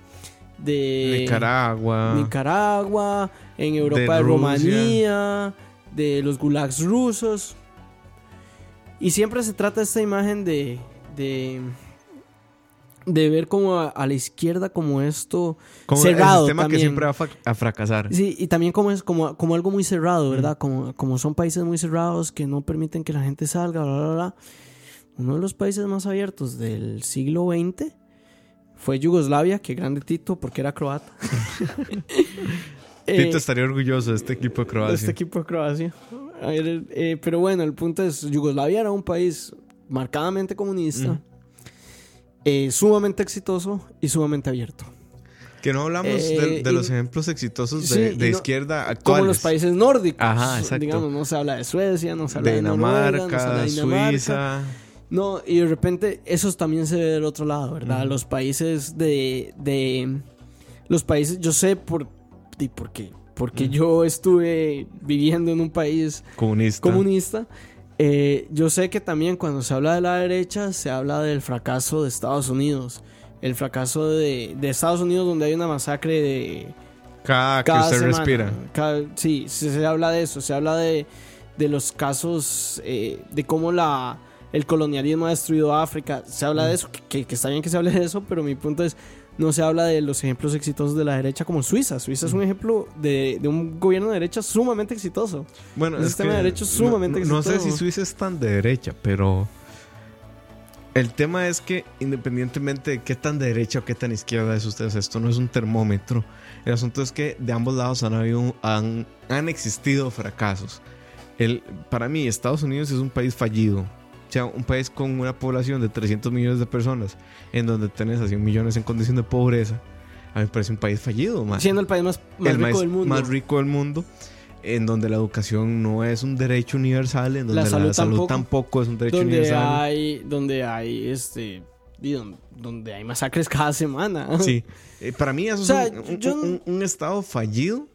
B: de
C: Nicaragua,
B: Nicaragua, en Europa de, Rumanía, de los gulags rusos. Y siempre se trata esta imagen de, de, de ver como a, la izquierda como esto cerrado.
C: El sistema que siempre va a, fracasar.
B: Sí, y también como es como, como algo muy cerrado, ¿verdad? Como, como son países muy cerrados que no permiten que la gente salga, bla, bla, bla. Uno de los países más abiertos del siglo XX fue Yugoslavia, que grande Tito, porque era croata.
C: Tito eh, estaría orgulloso de este equipo de Croacia. De
B: este equipo de Croacia. Eh, pero bueno, el punto es, Yugoslavia era un país marcadamente comunista. Eh, sumamente exitoso y sumamente abierto.
C: Que no hablamos de, eh, los ejemplos exitosos de, izquierda actuales.
B: Como los países nórdicos. Ajá, exacto. Digamos, no se habla de Suecia, no se habla de, Dinamarca, Suiza. No, y de repente eso también se ve del otro lado, ¿verdad? Los países de, de... Los países, yo sé por... ¿Y por qué? Porque yo estuve viviendo en un país
C: comunista.
B: comunista eh, yo sé que también cuando se habla de la derecha se habla del fracaso de Estados Unidos. El fracaso de, Estados Unidos donde hay una masacre de...
C: Cada, que usted respira.
B: sí, se, habla de eso. Se habla de, los casos eh, de cómo la, el colonialismo ha destruido África. Se habla de mm. eso, que, que está bien que se hable de eso, pero mi punto es no se habla de los ejemplos exitosos de la derecha como Suiza. Suiza es un ejemplo de, un gobierno de derecha sumamente exitoso.
C: Bueno,
B: un sistema de derecho sumamente exitoso.
C: No sé si Suiza es tan de derecha, pero el tema es que independientemente de qué tan derecha o qué tan izquierda es ustedes, esto no es un termómetro. El asunto es que de ambos lados han, habido, han, han existido fracasos. El, para mí, Estados Unidos es un país fallido sea, un país con una población de 300 millones de personas, en donde tenés a 100 millones en condición de pobreza, a mí me parece un país fallido,
B: Siendo el país más, rico del mundo.
C: Más rico del mundo, en donde la educación no es un derecho universal, en donde la salud, tampoco, es un derecho
B: donde
C: universal.
B: Hay, donde hay, este, donde hay masacres cada semana.
C: Sí, eh, para mí eso es un estado fallido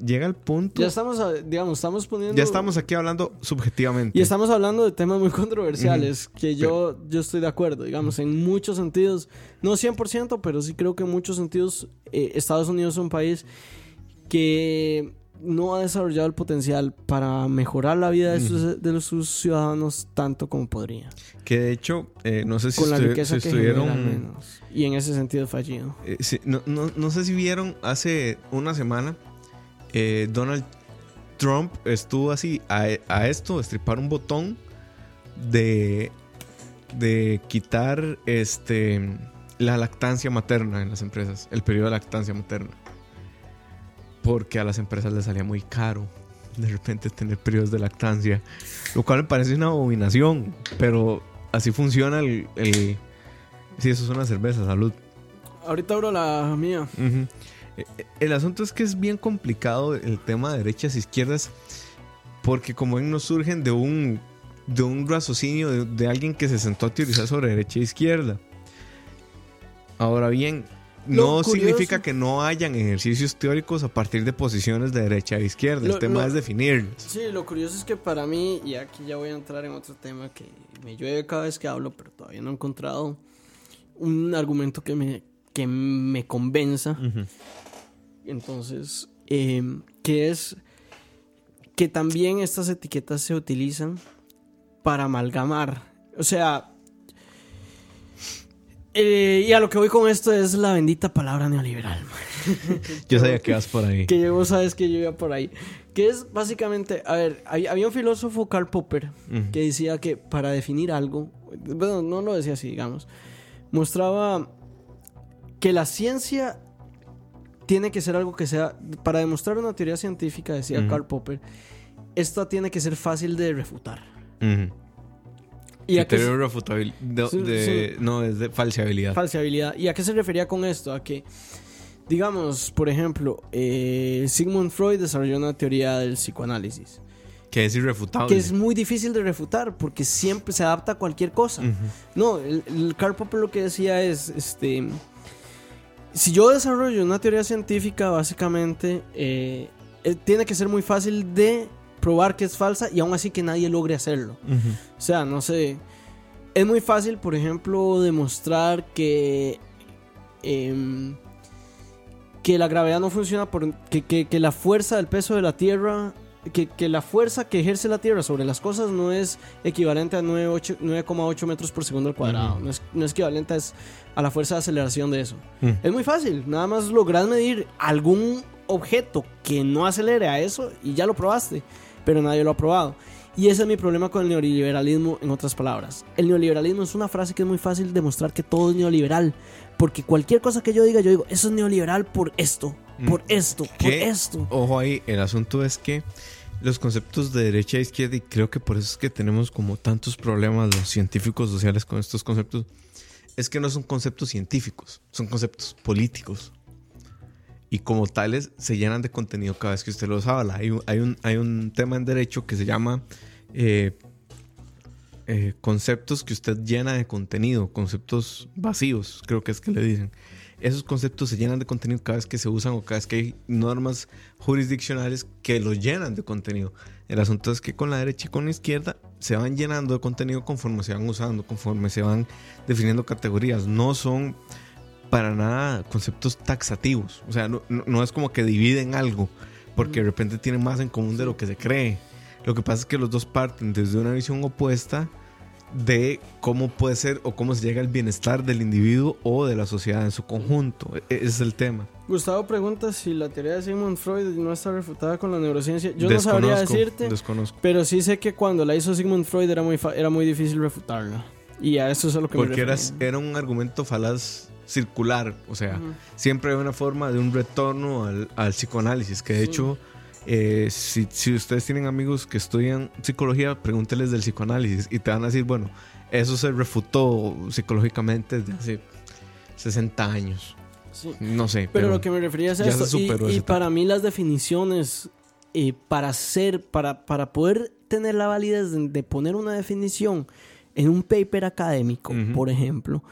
C: llega al punto.
B: Ya estamos, digamos, estamos poniendo.
C: Ya estamos aquí hablando subjetivamente.
B: Y estamos hablando de temas muy controversiales que yo, yo estoy de acuerdo, digamos, en muchos sentidos. No 100%, pero sí creo que en muchos sentidos eh, Estados Unidos es un país que no ha desarrollado el potencial para mejorar la vida de, sus, de sus ciudadanos tanto como podría.
C: Que de hecho, eh, no sé si, Con la riqueza que estuvieron...
B: y en ese sentido fallido.
C: Eh, no, no, no sé si vieron hace una semana eh, Donald Trump estuvo así a, esto, estripar un botón de, de quitar este, la lactancia materna en las empresas, el periodo de lactancia materna. Porque a las empresas les salía muy caro de repente tener periodos de lactancia, lo cual me parece una abominación, pero así funciona el... el sí, eso es una cerveza, salud.
B: Ahorita abro la mía.
C: Eh, el asunto es que es bien complicado el tema de derechas e izquierdas porque como ven no surgen de un, de un raciocinio de, alguien que se sentó a teorizar sobre derecha e izquierda. Ahora bien, no significa que no hayan ejercicios teóricos a partir de posiciones de derecha e izquierda. el tema es definirlos.
B: Sí, lo curioso es que para mí, y aquí ya voy a entrar en otro tema que me llueve cada vez que hablo, pero todavía no he encontrado un argumento que me, que me convenza. Entonces, em, que es que también estas etiquetas se utilizan para amalgamar. O sea, eh, y a lo que voy con esto es la bendita palabra neoliberal.
C: yo sabía que vas por ahí.
B: Que vos sabes que yo iba por ahí. Que es básicamente, a ver, había un filósofo, Karl Popper, que decía que para definir algo, bueno, no lo decía así, digamos, mostraba que la ciencia tiene que ser algo que sea, para demostrar una teoría científica, decía Karl Popper, esta tiene que ser fácil de refutar.
C: Y a teoría refutable, no, es de falseabilidad.
B: Falseabilidad. ¿Y a qué se refería con esto? A que, digamos, por ejemplo, eh, Sigmund Freud desarrolló una teoría del psicoanálisis.
C: Que es irrefutable.
B: Que es muy difícil de refutar porque siempre se adapta a cualquier cosa. No, el, Karl Popper lo que decía es, este, si yo desarrollo una teoría científica, básicamente, eh, eh, tiene que ser muy fácil de probar que es falsa y aún así que nadie logre hacerlo. O sea, no sé. Es muy fácil, por ejemplo, demostrar que. Em, que la gravedad no funciona por. Que, que, la fuerza del peso de la Tierra que, que, la fuerza que ejerce la Tierra sobre las cosas no es equivalente a 9,8 metros por segundo al cuadrado. no, es, no, es, equivalente a, la fuerza de aceleración de eso. Mm. Es muy fácil. Nada más logras medir algún objeto que no acelere a eso y ya lo probaste. Pero nadie lo ha probado. Y ese es mi problema con el neoliberalismo, en otras palabras. El neoliberalismo es una frase que es muy fácil demostrar que todo es neoliberal. Porque cualquier cosa que yo diga, yo digo, eso es neoliberal por esto. Por esto, por esto.
C: Ojo ahí, el asunto es que los conceptos de derecha e izquierda, y creo que por eso es que tenemos como tantos problemas los científicos sociales con estos conceptos, es que no son conceptos científicos, son conceptos políticos. Y como tales se llenan de contenido cada vez que usted los habla. Hay un, hay un, hay un tema en derecho que se llama eh, eh, conceptos que usted llena de contenido, conceptos vacíos, creo que es que le dicen. Esos conceptos se llenan de contenido cada vez que se usan o cada vez que hay normas jurisdiccionales que los llenan de contenido. El asunto es que con la derecha y con la izquierda se van llenando de contenido conforme se van usando, conforme se van definiendo categorías. No son para nada conceptos taxativos. O sea, no, no es como que dividen algo, porque de repente tienen más en común de lo que se cree. Lo que pasa es que los dos parten desde una visión opuesta de cómo puede ser o cómo se llega al bienestar del individuo o de la sociedad en su conjunto. E-, ese es el tema.
B: Gustavo pregunta si la teoría de Sigmund Freud no está refutada con la neurociencia. Yo no sabría decirte,
C: desconozco.
B: pero sí sé que cuando la hizo Sigmund Freud era muy, era muy difícil refutarla. Y a eso es a lo que
C: Porque
B: me
C: era, era un argumento falaz circular, o sea, siempre hay una forma de un retorno al, al psicoanálisis, que de hecho eh, si, si, ustedes tienen amigos que estudian psicología, pregúnteles del psicoanálisis y te van a decir, bueno, eso se refutó psicológicamente desde hace 60 años. No sé.
B: Pero, lo que me refería es a esto. Y, para mí las definiciones, eh, para ser, para, para poder tener la validez de, poner una definición en un paper académico, por ejemplo,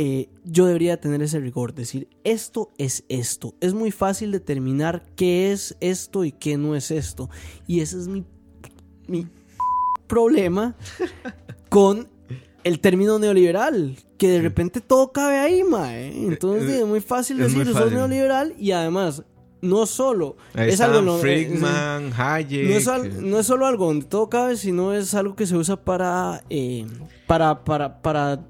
B: eh, yo debería tener ese rigor, decir, esto es esto. Es muy fácil determinar qué es esto y qué no es esto. Y ese es mi, mi problema con el término neoliberal, que de repente todo cabe ahí, mae. Entonces es muy fácil decir, eso es neoliberal y además no solo
C: es algo Friedman, Hayek.
B: No es, no es, solo algo donde todo cabe, sino es algo que se usa para eh, para para para.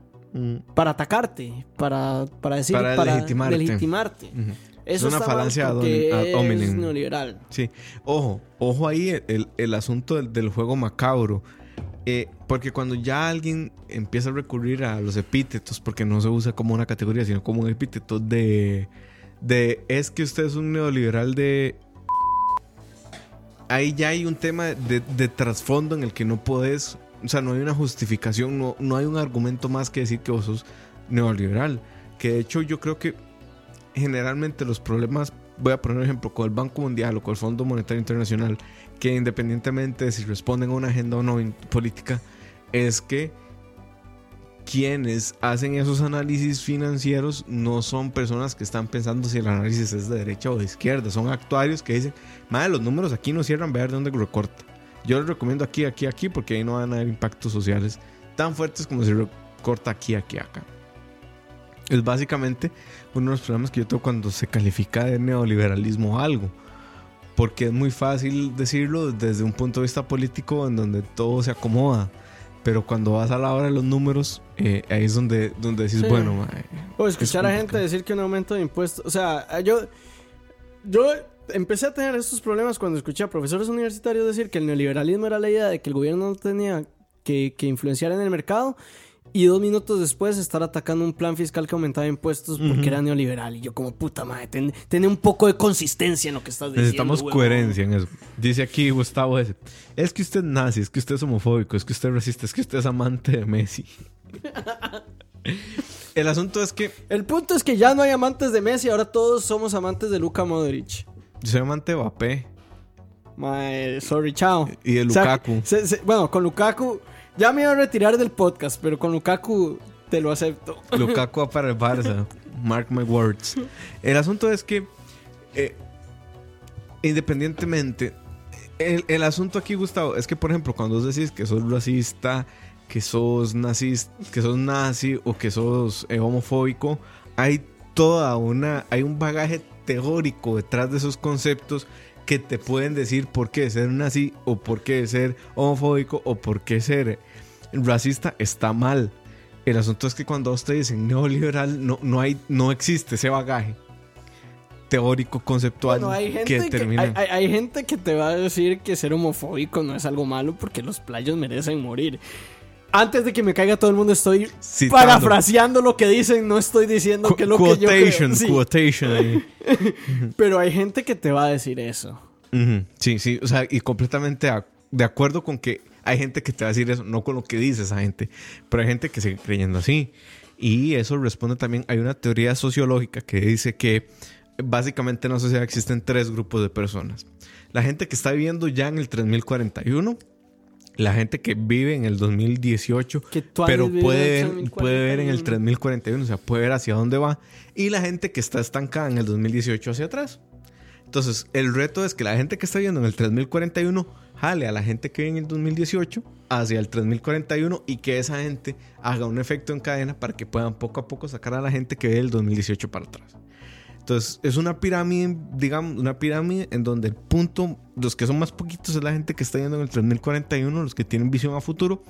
B: Para atacarte, para, para decir,
C: para,
B: legitimarte.
C: es una falancia
B: es neoliberal.
C: Sí, ojo, ojo ahí el, el asunto del, juego macabro. Eh, porque cuando ya alguien empieza a recurrir a los epítetos, porque no se usa como una categoría, sino como un epíteto de, de es que usted es un neoliberal de... Ahí ya hay un tema de, de trasfondo en el que no puedes o sea, no hay una justificación, no, no hay un argumento más que decir que vos sos neoliberal. Que de hecho yo creo que generalmente los problemas, voy a poner un ejemplo, con el Banco Mundial o con el Fondo Monetario Internacional, que independientemente de si responden a una agenda o no política, es que quienes hacen esos análisis financieros no son personas que están pensando si el análisis es de derecha o de izquierda, son actuarios que dicen, madre, los números aquí no cierran, ver de dónde recorta. Yo les recomiendo aquí, aquí, aquí, porque ahí no van a haber impactos sociales tan fuertes como si corta aquí, aquí, acá. Es básicamente uno de los problemas que yo tengo cuando se califica de neoliberalismo algo. Porque es muy fácil decirlo desde un punto de vista político en donde todo se acomoda. Pero cuando vas a la hora de los números, eh, ahí es donde, donde decís, bueno...
B: o escuchar a gente decir que un aumento de impuestos... O sea, yo... Yo empecé a tener estos problemas cuando escuché a profesores universitarios decir que el neoliberalismo era la idea de que el gobierno no tenía que, influenciar en el mercado y dos minutos después estar atacando un plan fiscal que aumentaba impuestos porque era neoliberal. Y yo como puta madre, ten, un poco de consistencia en lo que estás diciendo.
C: Necesitamos coherencia en eso. Dice aquí Gustavo ese. Es que usted es nazi, es que usted es homofóbico, es que usted resiste, es que usted es amante de Messi. el asunto es que...
B: El punto es que ya no hay amantes de Messi, ahora todos somos amantes de Luka Modric.
C: Yo soy amante de Mbappé.
B: sorry, chao.
C: Y de Lukaku.
B: bueno, con Lukaku ya me iba a retirar del podcast, pero con Lukaku te lo acepto.
C: Lukaku va para el Barça. Mark my words. El asunto es que, eh, independientemente, el, asunto aquí, Gustavo, es que, por ejemplo, cuando vos decís que sos racista, que sos nazista, que sos nazi o que sos eh, homofóbico, hay toda una, hay un bagaje teórico detrás de esos conceptos que te pueden decir por qué ser nazi o por qué ser homofóbico o por qué ser racista está mal. El asunto es que cuando ustedes dicen neoliberal no, no, hay, no existe ese bagaje teórico, conceptual que termina.
B: hay, gente que te va a decir que ser homofóbico no es algo malo porque los playos merecen morir. Antes de que me caiga todo el mundo, estoy parafraseando lo que dicen, no estoy diciendo que lo que yo creo. Sí. Quotation Pero hay gente que te va a decir eso.
C: Sí, sí, o sea, y completamente de acuerdo con que hay gente que te va a decir eso, no con lo que dice esa gente, pero hay gente que sigue creyendo así. Y eso responde también, hay una teoría sociológica que dice que básicamente en la sociedad existen tres grupos de personas. La gente que está viviendo ya en el 3041, la gente que vive en el 2018, pero puede ver, puede ver en el 3041, o sea, puede ver hacia dónde va, y la gente que está estancada en el 2018 hacia atrás. Entonces, el reto es que la gente que está viviendo en el 3041 jale a la gente que vive en el 2018 hacia el 3041 y que esa gente haga un efecto en cadena para que puedan poco a poco sacar a la gente que vive del 2018 para atrás. Entonces, es una pirámide, digamos, una pirámide en donde el punto, los que son más poquitos es la gente que está yendo en el 3041, los que tienen visión a futuro,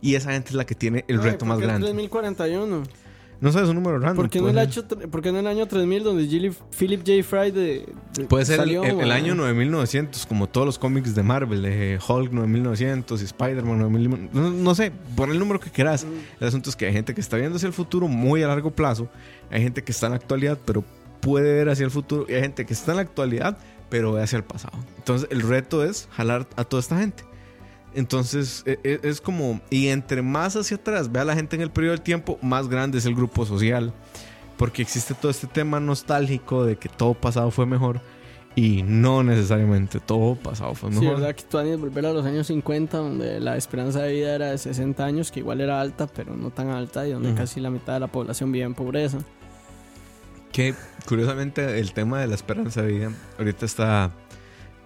C: y esa gente es la que tiene el reto más grande.
B: 3041.
C: No sabes un número grande.
B: ¿Por qué, no el, año, en el año 3000 donde Philip J. Fry de,
C: Puede ser el, año 9900, como todos los cómics de Marvel, de Hulk 9900 y Spider-Man 9900. No, no, sé, por el número que quieras. El asunto es que hay gente que está viendo hacia el futuro muy a largo plazo. Hay gente que está en la actualidad, pero puede ver hacia el futuro. Y hay gente que está en la actualidad, pero ve hacia el pasado. Entonces el reto es jalar a toda esta gente. Entonces e, e, es, como, y entre más hacia atrás vea la gente en el periodo del tiempo, más grande es el grupo social. Porque existe todo este tema nostálgico de que todo pasado fue mejor. Y no necesariamente todo pasado fue mejor. Sí,
B: verdad que tú de volver a los años 50, donde la esperanza de vida era de 60 años, que igual era alta, pero no tan alta, y donde casi la mitad de la población vive en pobreza.
C: Que curiosamente el tema de la esperanza de vida ahorita está,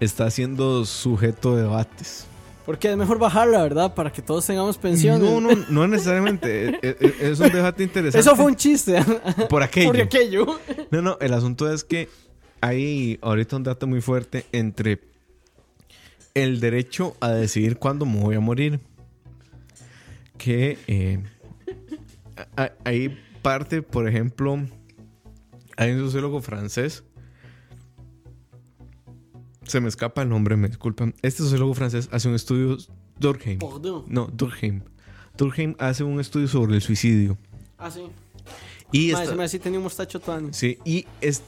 C: está siendo sujeto de debates.
B: Porque es mejor bajarla, ¿verdad? Para que todos tengamos pensiones.
C: No, no, no necesariamente. E, e, e, es, un debate interesante.
B: Eso fue un chiste.
C: Por aquello.
B: Por aquello.
C: No, no, el asunto es que hay ahorita un dato muy fuerte entre el derecho a decidir cuándo me voy a morir. Que eh, hay parte, por ejemplo, hay un sociólogo francés. Se me escapa el nombre, me disculpan. Este sociólogo francés hace un estudio. Durkheim. No, Durkheim. Durkheim hace un estudio sobre el suicidio.
B: Ah, sí.
C: Y
B: sí tenía un mostacho tan.
C: Sí, y es.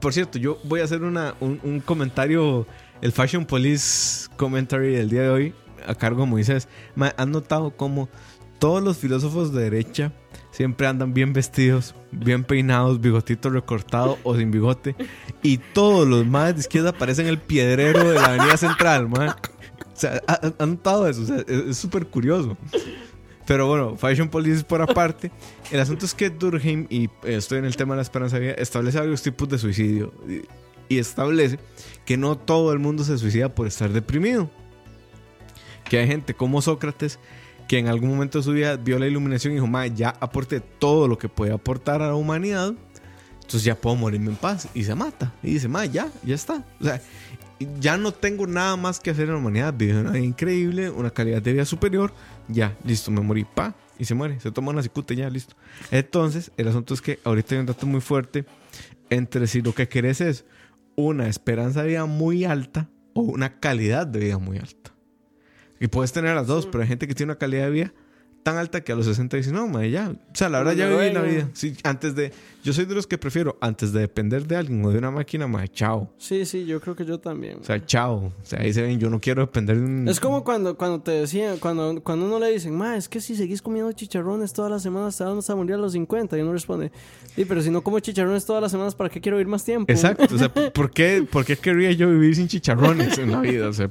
C: por cierto, yo voy a hacer una, un, comentario, el Fashion Police commentary del día de hoy, a cargo de Moisés. ¿Han notado cómo todos los filósofos de derecha siempre andan bien vestidos, bien peinados, bigotito recortado o sin bigote. Y todos los más de izquierda parecen el piedrero de la avenida central, man. O sea, han notado eso, es súper curioso. Pero bueno, Fashion Police por aparte. El asunto es que Durkheim, y estoy en el tema de la esperanza de vida, establece varios tipos de suicidio. Y establece que no todo el mundo se suicida por estar deprimido. Que hay gente como Sócrates que en algún momento de su vida vio la iluminación y dijo, ma, ya aporté todo lo que puede aportar a la humanidad, entonces ya puedo morirme en paz. Y se mata. Y dice, ma, ya, ya está. O sea, ya no tengo nada más que hacer en la humanidad. Vive una vida increíble, una calidad de vida superior. Ya, listo, me morí, pa. Y se muere. Se toma una cicuta y ya, listo. Entonces, el asunto es que ahorita hay un dato muy fuerte entre si lo que querés es una esperanza de vida muy alta o una calidad de vida muy alta. Y puedes tener las dos, pero hay gente que tiene una calidad de vida tan alta que a los 60 dice, no, madre, ya. O sea, la verdad ya viví la vida. Sí, antes de. Yo soy de los que prefiero, antes de depender de alguien o de una máquina, madre, chao.
B: Sí, sí, yo creo que yo también.
C: O sea, chao. O sea, ahí se ven, yo no quiero depender de un.
B: Es como cuando, cuando te decían, cuando, cuando uno le dicen, ma, es que si seguís comiendo chicharrones todas las semanas te vas a morir a los 50. Y uno responde, sí, pero si no como chicharrones todas las semanas, ¿para qué quiero vivir más tiempo?
C: Exacto. O sea, ¿por qué, ¿por qué querría yo vivir sin chicharrones en la vida? O sea,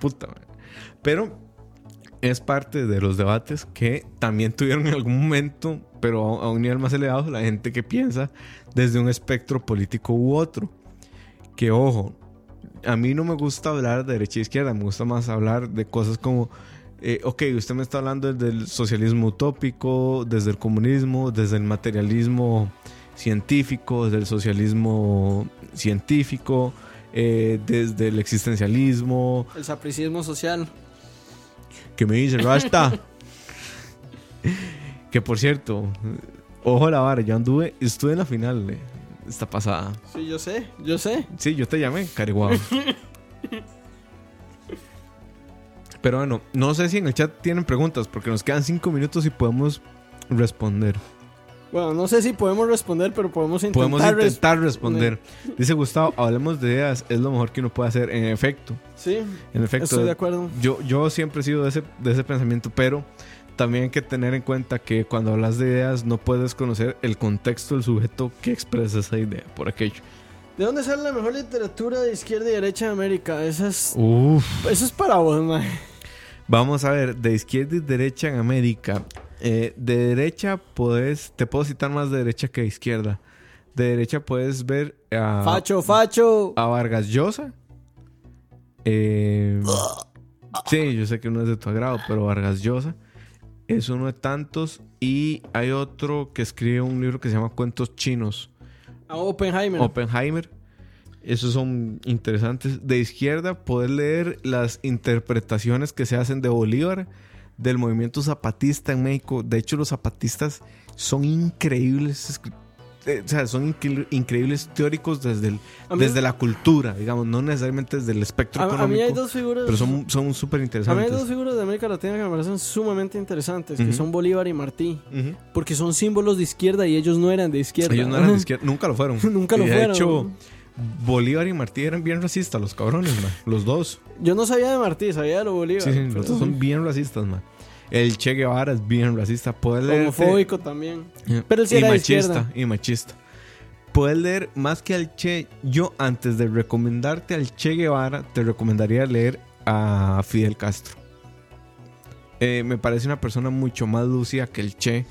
C: puta, madre. Pero es parte de los debates que también tuvieron en algún momento, pero a un nivel más elevado, la gente que piensa desde un espectro político u otro. Que ojo, a mí no me gusta hablar de derecha e izquierda, me gusta más hablar de cosas como, eh, ok, usted me está hablando desde el socialismo utópico, desde el comunismo, desde el materialismo científico, desde el socialismo científico, eh, desde el existencialismo.
B: El sapricismo social.
C: Que me dice, Rasta. que por cierto, ojo a la vara, yo anduve, estuve en la final de esta pasada.
B: Sí, yo sé, yo sé.
C: Sí, yo te llamé, cariguado. Pero bueno, no sé si en el chat tienen preguntas, porque nos quedan cinco minutos y podemos responder.
B: Bueno, no sé si podemos responder, pero podemos intentar,
C: podemos intentar responder. Dice Gustavo, hablemos de ideas, es lo mejor que uno puede hacer. En efecto.
B: Sí.
C: En efecto.
B: Estoy de acuerdo.
C: Yo, yo siempre he sido de ese, de ese pensamiento, pero también hay que tener en cuenta que cuando hablas de ideas no puedes conocer el contexto del sujeto que expresa esa idea por aquello.
B: ¿De dónde sale la mejor literatura de izquierda y derecha de América? Esa es,
C: Uf.
B: eso es para vos, man.
C: Vamos a ver, de izquierda y derecha en América. Eh, de derecha puedes, te puedo citar más de derecha que de izquierda. De derecha puedes ver a...
B: Facho, facho.
C: A Vargas Llosa. Eh, sí, yo sé que no es de tu agrado, pero Vargas Llosa es uno de tantos. Y hay otro que escribe un libro que se llama Cuentos Chinos.
B: A Oppenheimer.
C: Oppenheimer. Esos son interesantes. De izquierda, poder leer las interpretaciones que se hacen de Bolívar, del movimiento zapatista en México. De hecho, los zapatistas son increíbles. eh, O sea, son incre- increíbles teóricos desde, el- desde la cultura, digamos, no necesariamente desde el espectro
B: A, a
C: económico.
B: mí hay dos figuras.
C: pero son son súper
B: a mí hay
C: interesantes.
B: dos figuras de América Latina que me parecen sumamente interesantes, que son Bolívar y Martí, porque son símbolos de izquierda y ellos no eran de izquierda.
C: Ellos no eran de izquierda, nunca lo fueron.
B: Nunca lo
C: Y de
B: fueron.
C: hecho, Bolívar y Martí eran bien racistas, los cabrones, man. Los dos.
B: Yo no sabía de Martí, sabía de lo Bolívar.
C: Sí, sí, los dos son bien racistas, man. El Che Guevara es bien racista. Poder leerte-
B: homofóbico también.
C: Eh,
B: Pero él sí
C: y
B: era
C: machista.
B: izquierda.
C: Y machista. Puedes leer más que al Che. Yo, antes de recomendarte al Che Guevara, te recomendaría leer a Fidel Castro. Eh, me parece una persona mucho más lúcida que el Che.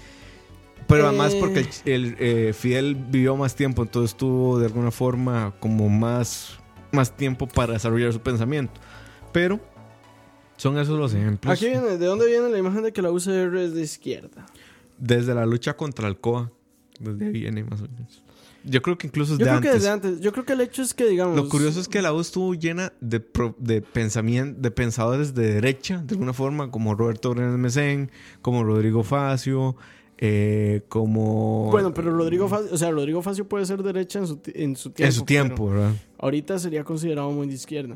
C: Pero además
B: Eh.
C: porque el, el, eh, Fidel vivió más tiempo, entonces tuvo de alguna forma como más, más tiempo para desarrollar su pensamiento. Pero son esos los ejemplos.
B: Aquí viene, ¿de dónde viene la imagen de que la UCR es de izquierda?
C: Desde la lucha contra el COA. Desde ahí viene más o menos. Yo creo que incluso
B: Yo
C: desde
B: creo
C: antes.
B: que desde antes. Yo creo que el hecho es que, digamos.
C: Lo curioso es que la U estuvo llena de, pro- de pensamiento, de pensadores de derecha, de alguna forma, como Roberto Brenes Mesén, como Rodrigo Facio, eh, como...
B: Bueno, pero Rodrigo Facio, o sea, Rodrigo Facio puede ser derecha en su, en su tiempo.
C: en su tiempo, ¿verdad?
B: Ahorita sería considerado muy de izquierda.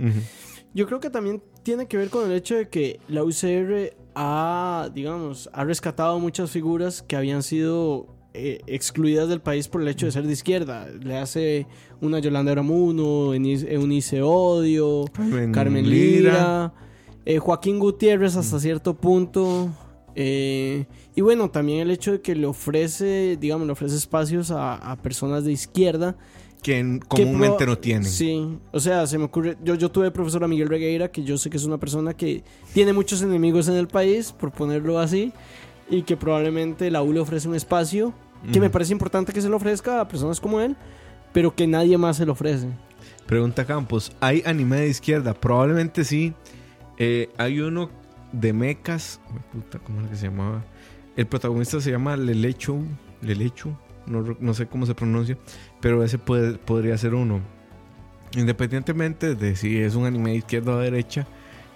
B: Yo creo que también tiene que ver con el hecho de que la UCR ha, digamos, ha rescatado muchas figuras que habían sido eh, excluidas del país por el hecho de ser de izquierda. Le hace una Yolanda Aramuno, Eunice Odio,
C: Carmen,
B: Carmen Lira, eh, Joaquín Gutiérrez hasta cierto punto. Eh, y bueno, también el hecho de que le ofrece, digamos, le ofrece espacios a, a personas de izquierda
C: que en-
B: que
C: comúnmente
B: pro-
C: no tienen.
B: Sí, o sea, se me ocurre. Yo, yo tuve profesor a Miguel Regueira, que yo sé que es una persona que tiene muchos enemigos en el país, por ponerlo así, y que probablemente la U le ofrece un espacio que me
C: Ujú.
B: parece importante que se lo ofrezca a personas como él, pero que nadie más se lo ofrece.
C: Pregunta Campos, ¿hay anime de izquierda? Probablemente sí. Eh, hay uno de mechas. Ay, puta, ¿Cómo era que se llamaba? El protagonista se llama Lelecho. Lelecho. No, no sé cómo se pronuncia. Pero ese puede, podría ser uno. Independientemente de si es un anime de izquierda o de derecha.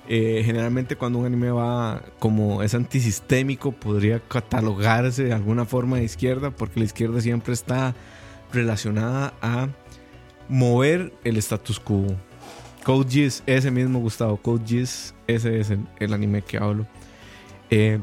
C: eh, generalmente cuando un anime va como es antisistémico podría catalogarse de alguna forma de izquierda porque la izquierda siempre está relacionada a mover el status quo. Code Geass, ese mismo Gustavo, Code Geass, ese es el, el anime que hablo. Eh,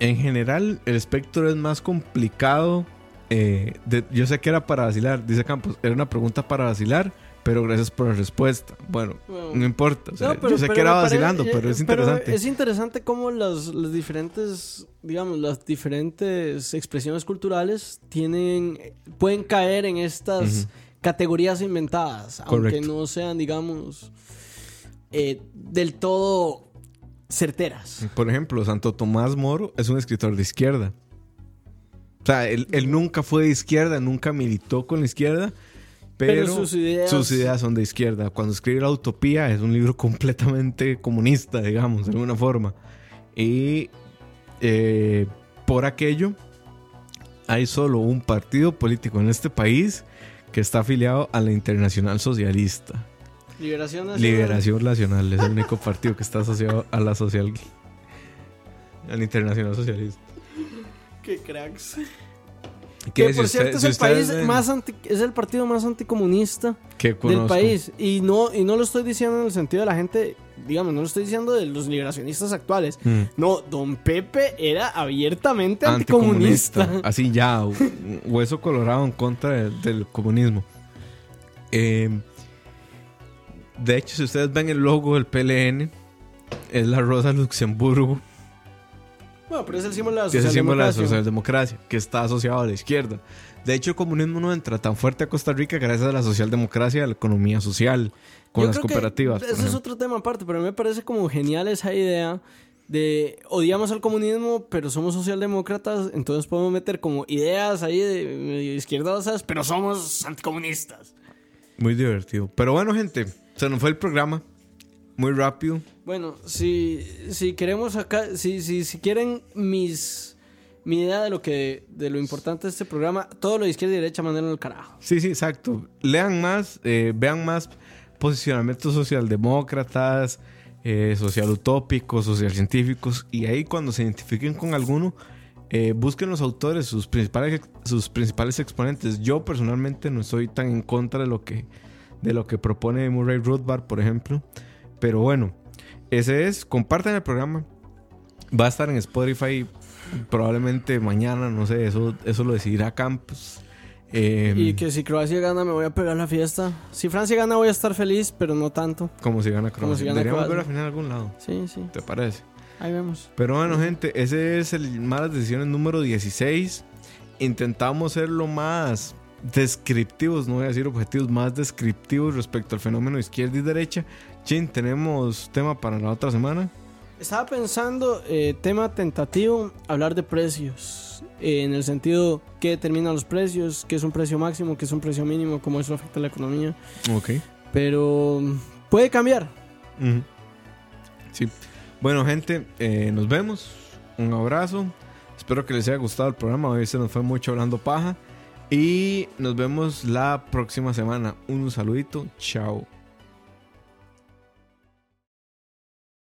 C: en general, el espectro es más complicado. eh, de- yo sé que era para vacilar, dice Campos, era una pregunta para vacilar, pero gracias por la respuesta. Bueno,
B: Bueno,
C: no importa, o sea,
B: No, pero-
C: yo sé
B: pero
C: que era
B: parece-
C: vacilando, pero es interesante.
B: es interesante cómo las, las diferentes, digamos, las diferentes expresiones culturales tienen, pueden caer en estas. Categorías inventadas, aunque no sean, digamos, eh, del todo certeras.
C: Por ejemplo, Santo Tomás Moro es un escritor de izquierda. O sea, él, él nunca fue de izquierda, nunca militó con la izquierda, pero,
B: Pero sus ideas-
C: sus ideas son de izquierda. Cuando escribe La Utopía es un libro completamente comunista, digamos, de alguna forma. Y eh, por aquello, hay solo un partido político en este país que está afiliado a la Internacional Socialista.
B: Liberación Nacional.
C: Liberación Nacional es el único partido que está asociado a la social. al Internacional Socialista.
B: Qué cracks.
C: Que
B: Que por cierto es,
C: si
B: el país
C: ven-
B: más anti- es el partido más anticomunista del país. Y no, y no lo estoy diciendo en el sentido de la gente, digamos, no lo estoy diciendo de los liberacionistas actuales.
C: Mm.
B: No, don Pepe era abiertamente anticomunista.
C: Así ya, hu- hueso colorado en contra del, del comunismo. Eh, de hecho, si ustedes ven el logo del PLN, es la rosa Luxemburgo,
B: Bueno, pero es el símbolo de la
C: que es el símbolo de la
B: socialdemocracia.
C: socialdemocracia, que está asociado a la izquierda. De hecho, el comunismo no entra tan fuerte a Costa Rica gracias a la socialdemocracia a la economía social, con
B: Yo
C: las cooperativas.
B: Ese es otro tema aparte, pero a mí me parece como genial esa idea de odiamos al comunismo, pero somos socialdemócratas, entonces podemos meter como ideas ahí de medio izquierdosas, pero somos anticomunistas.
C: Muy divertido. Pero bueno, gente, se nos fue el programa. Muy rápido.
B: Bueno, si, si queremos acá, si, si, si quieren mis mi idea de lo que de lo importante de este programa, todo lo de izquierda y derecha mandarlo al carajo.
C: Sí, sí, exacto. Lean más, eh, vean más posicionamientos socialdemócratas, eh, social utópicos, social científicos, y ahí cuando se identifiquen con alguno, eh, busquen los autores, sus principales, sus principales exponentes. Yo personalmente no estoy tan en contra de lo que, de lo que propone Murray Rothbard, por ejemplo. Pero bueno, ese es. Compartan el programa. Va a estar en Spotify probablemente mañana, no sé, eso, eso lo decidirá Campos. Eh,
B: Y que si Croacia gana me voy a pegar la fiesta. Si Francia gana voy a estar feliz, pero no tanto.
C: Como si gana Croacia.
B: Como si gana
C: Deberíamos ver la final en algún lado.
B: Sí, sí.
C: ¿Te parece?
B: Ahí vemos.
C: Pero bueno, gente, ese es el Malas Decisiones número 16. Intentamos ser lo más descriptivos, no voy a decir objetivos, más descriptivos respecto al fenómeno izquierda y derecha. Chin, tenemos tema para la otra semana.
B: Estaba pensando, eh, tema tentativo, hablar de precios. Eh, en el sentido, ¿qué determina los precios? ¿Qué es un precio máximo? ¿Qué es un precio mínimo? ¿Cómo eso afecta a la economía?
C: Ok.
B: Pero mm, puede cambiar.
C: Sí. Bueno, gente, eh, nos vemos. Un abrazo. Espero que les haya gustado el programa. Hoy se nos fue mucho hablando paja. Y nos vemos la próxima semana. Un saludito. Chao.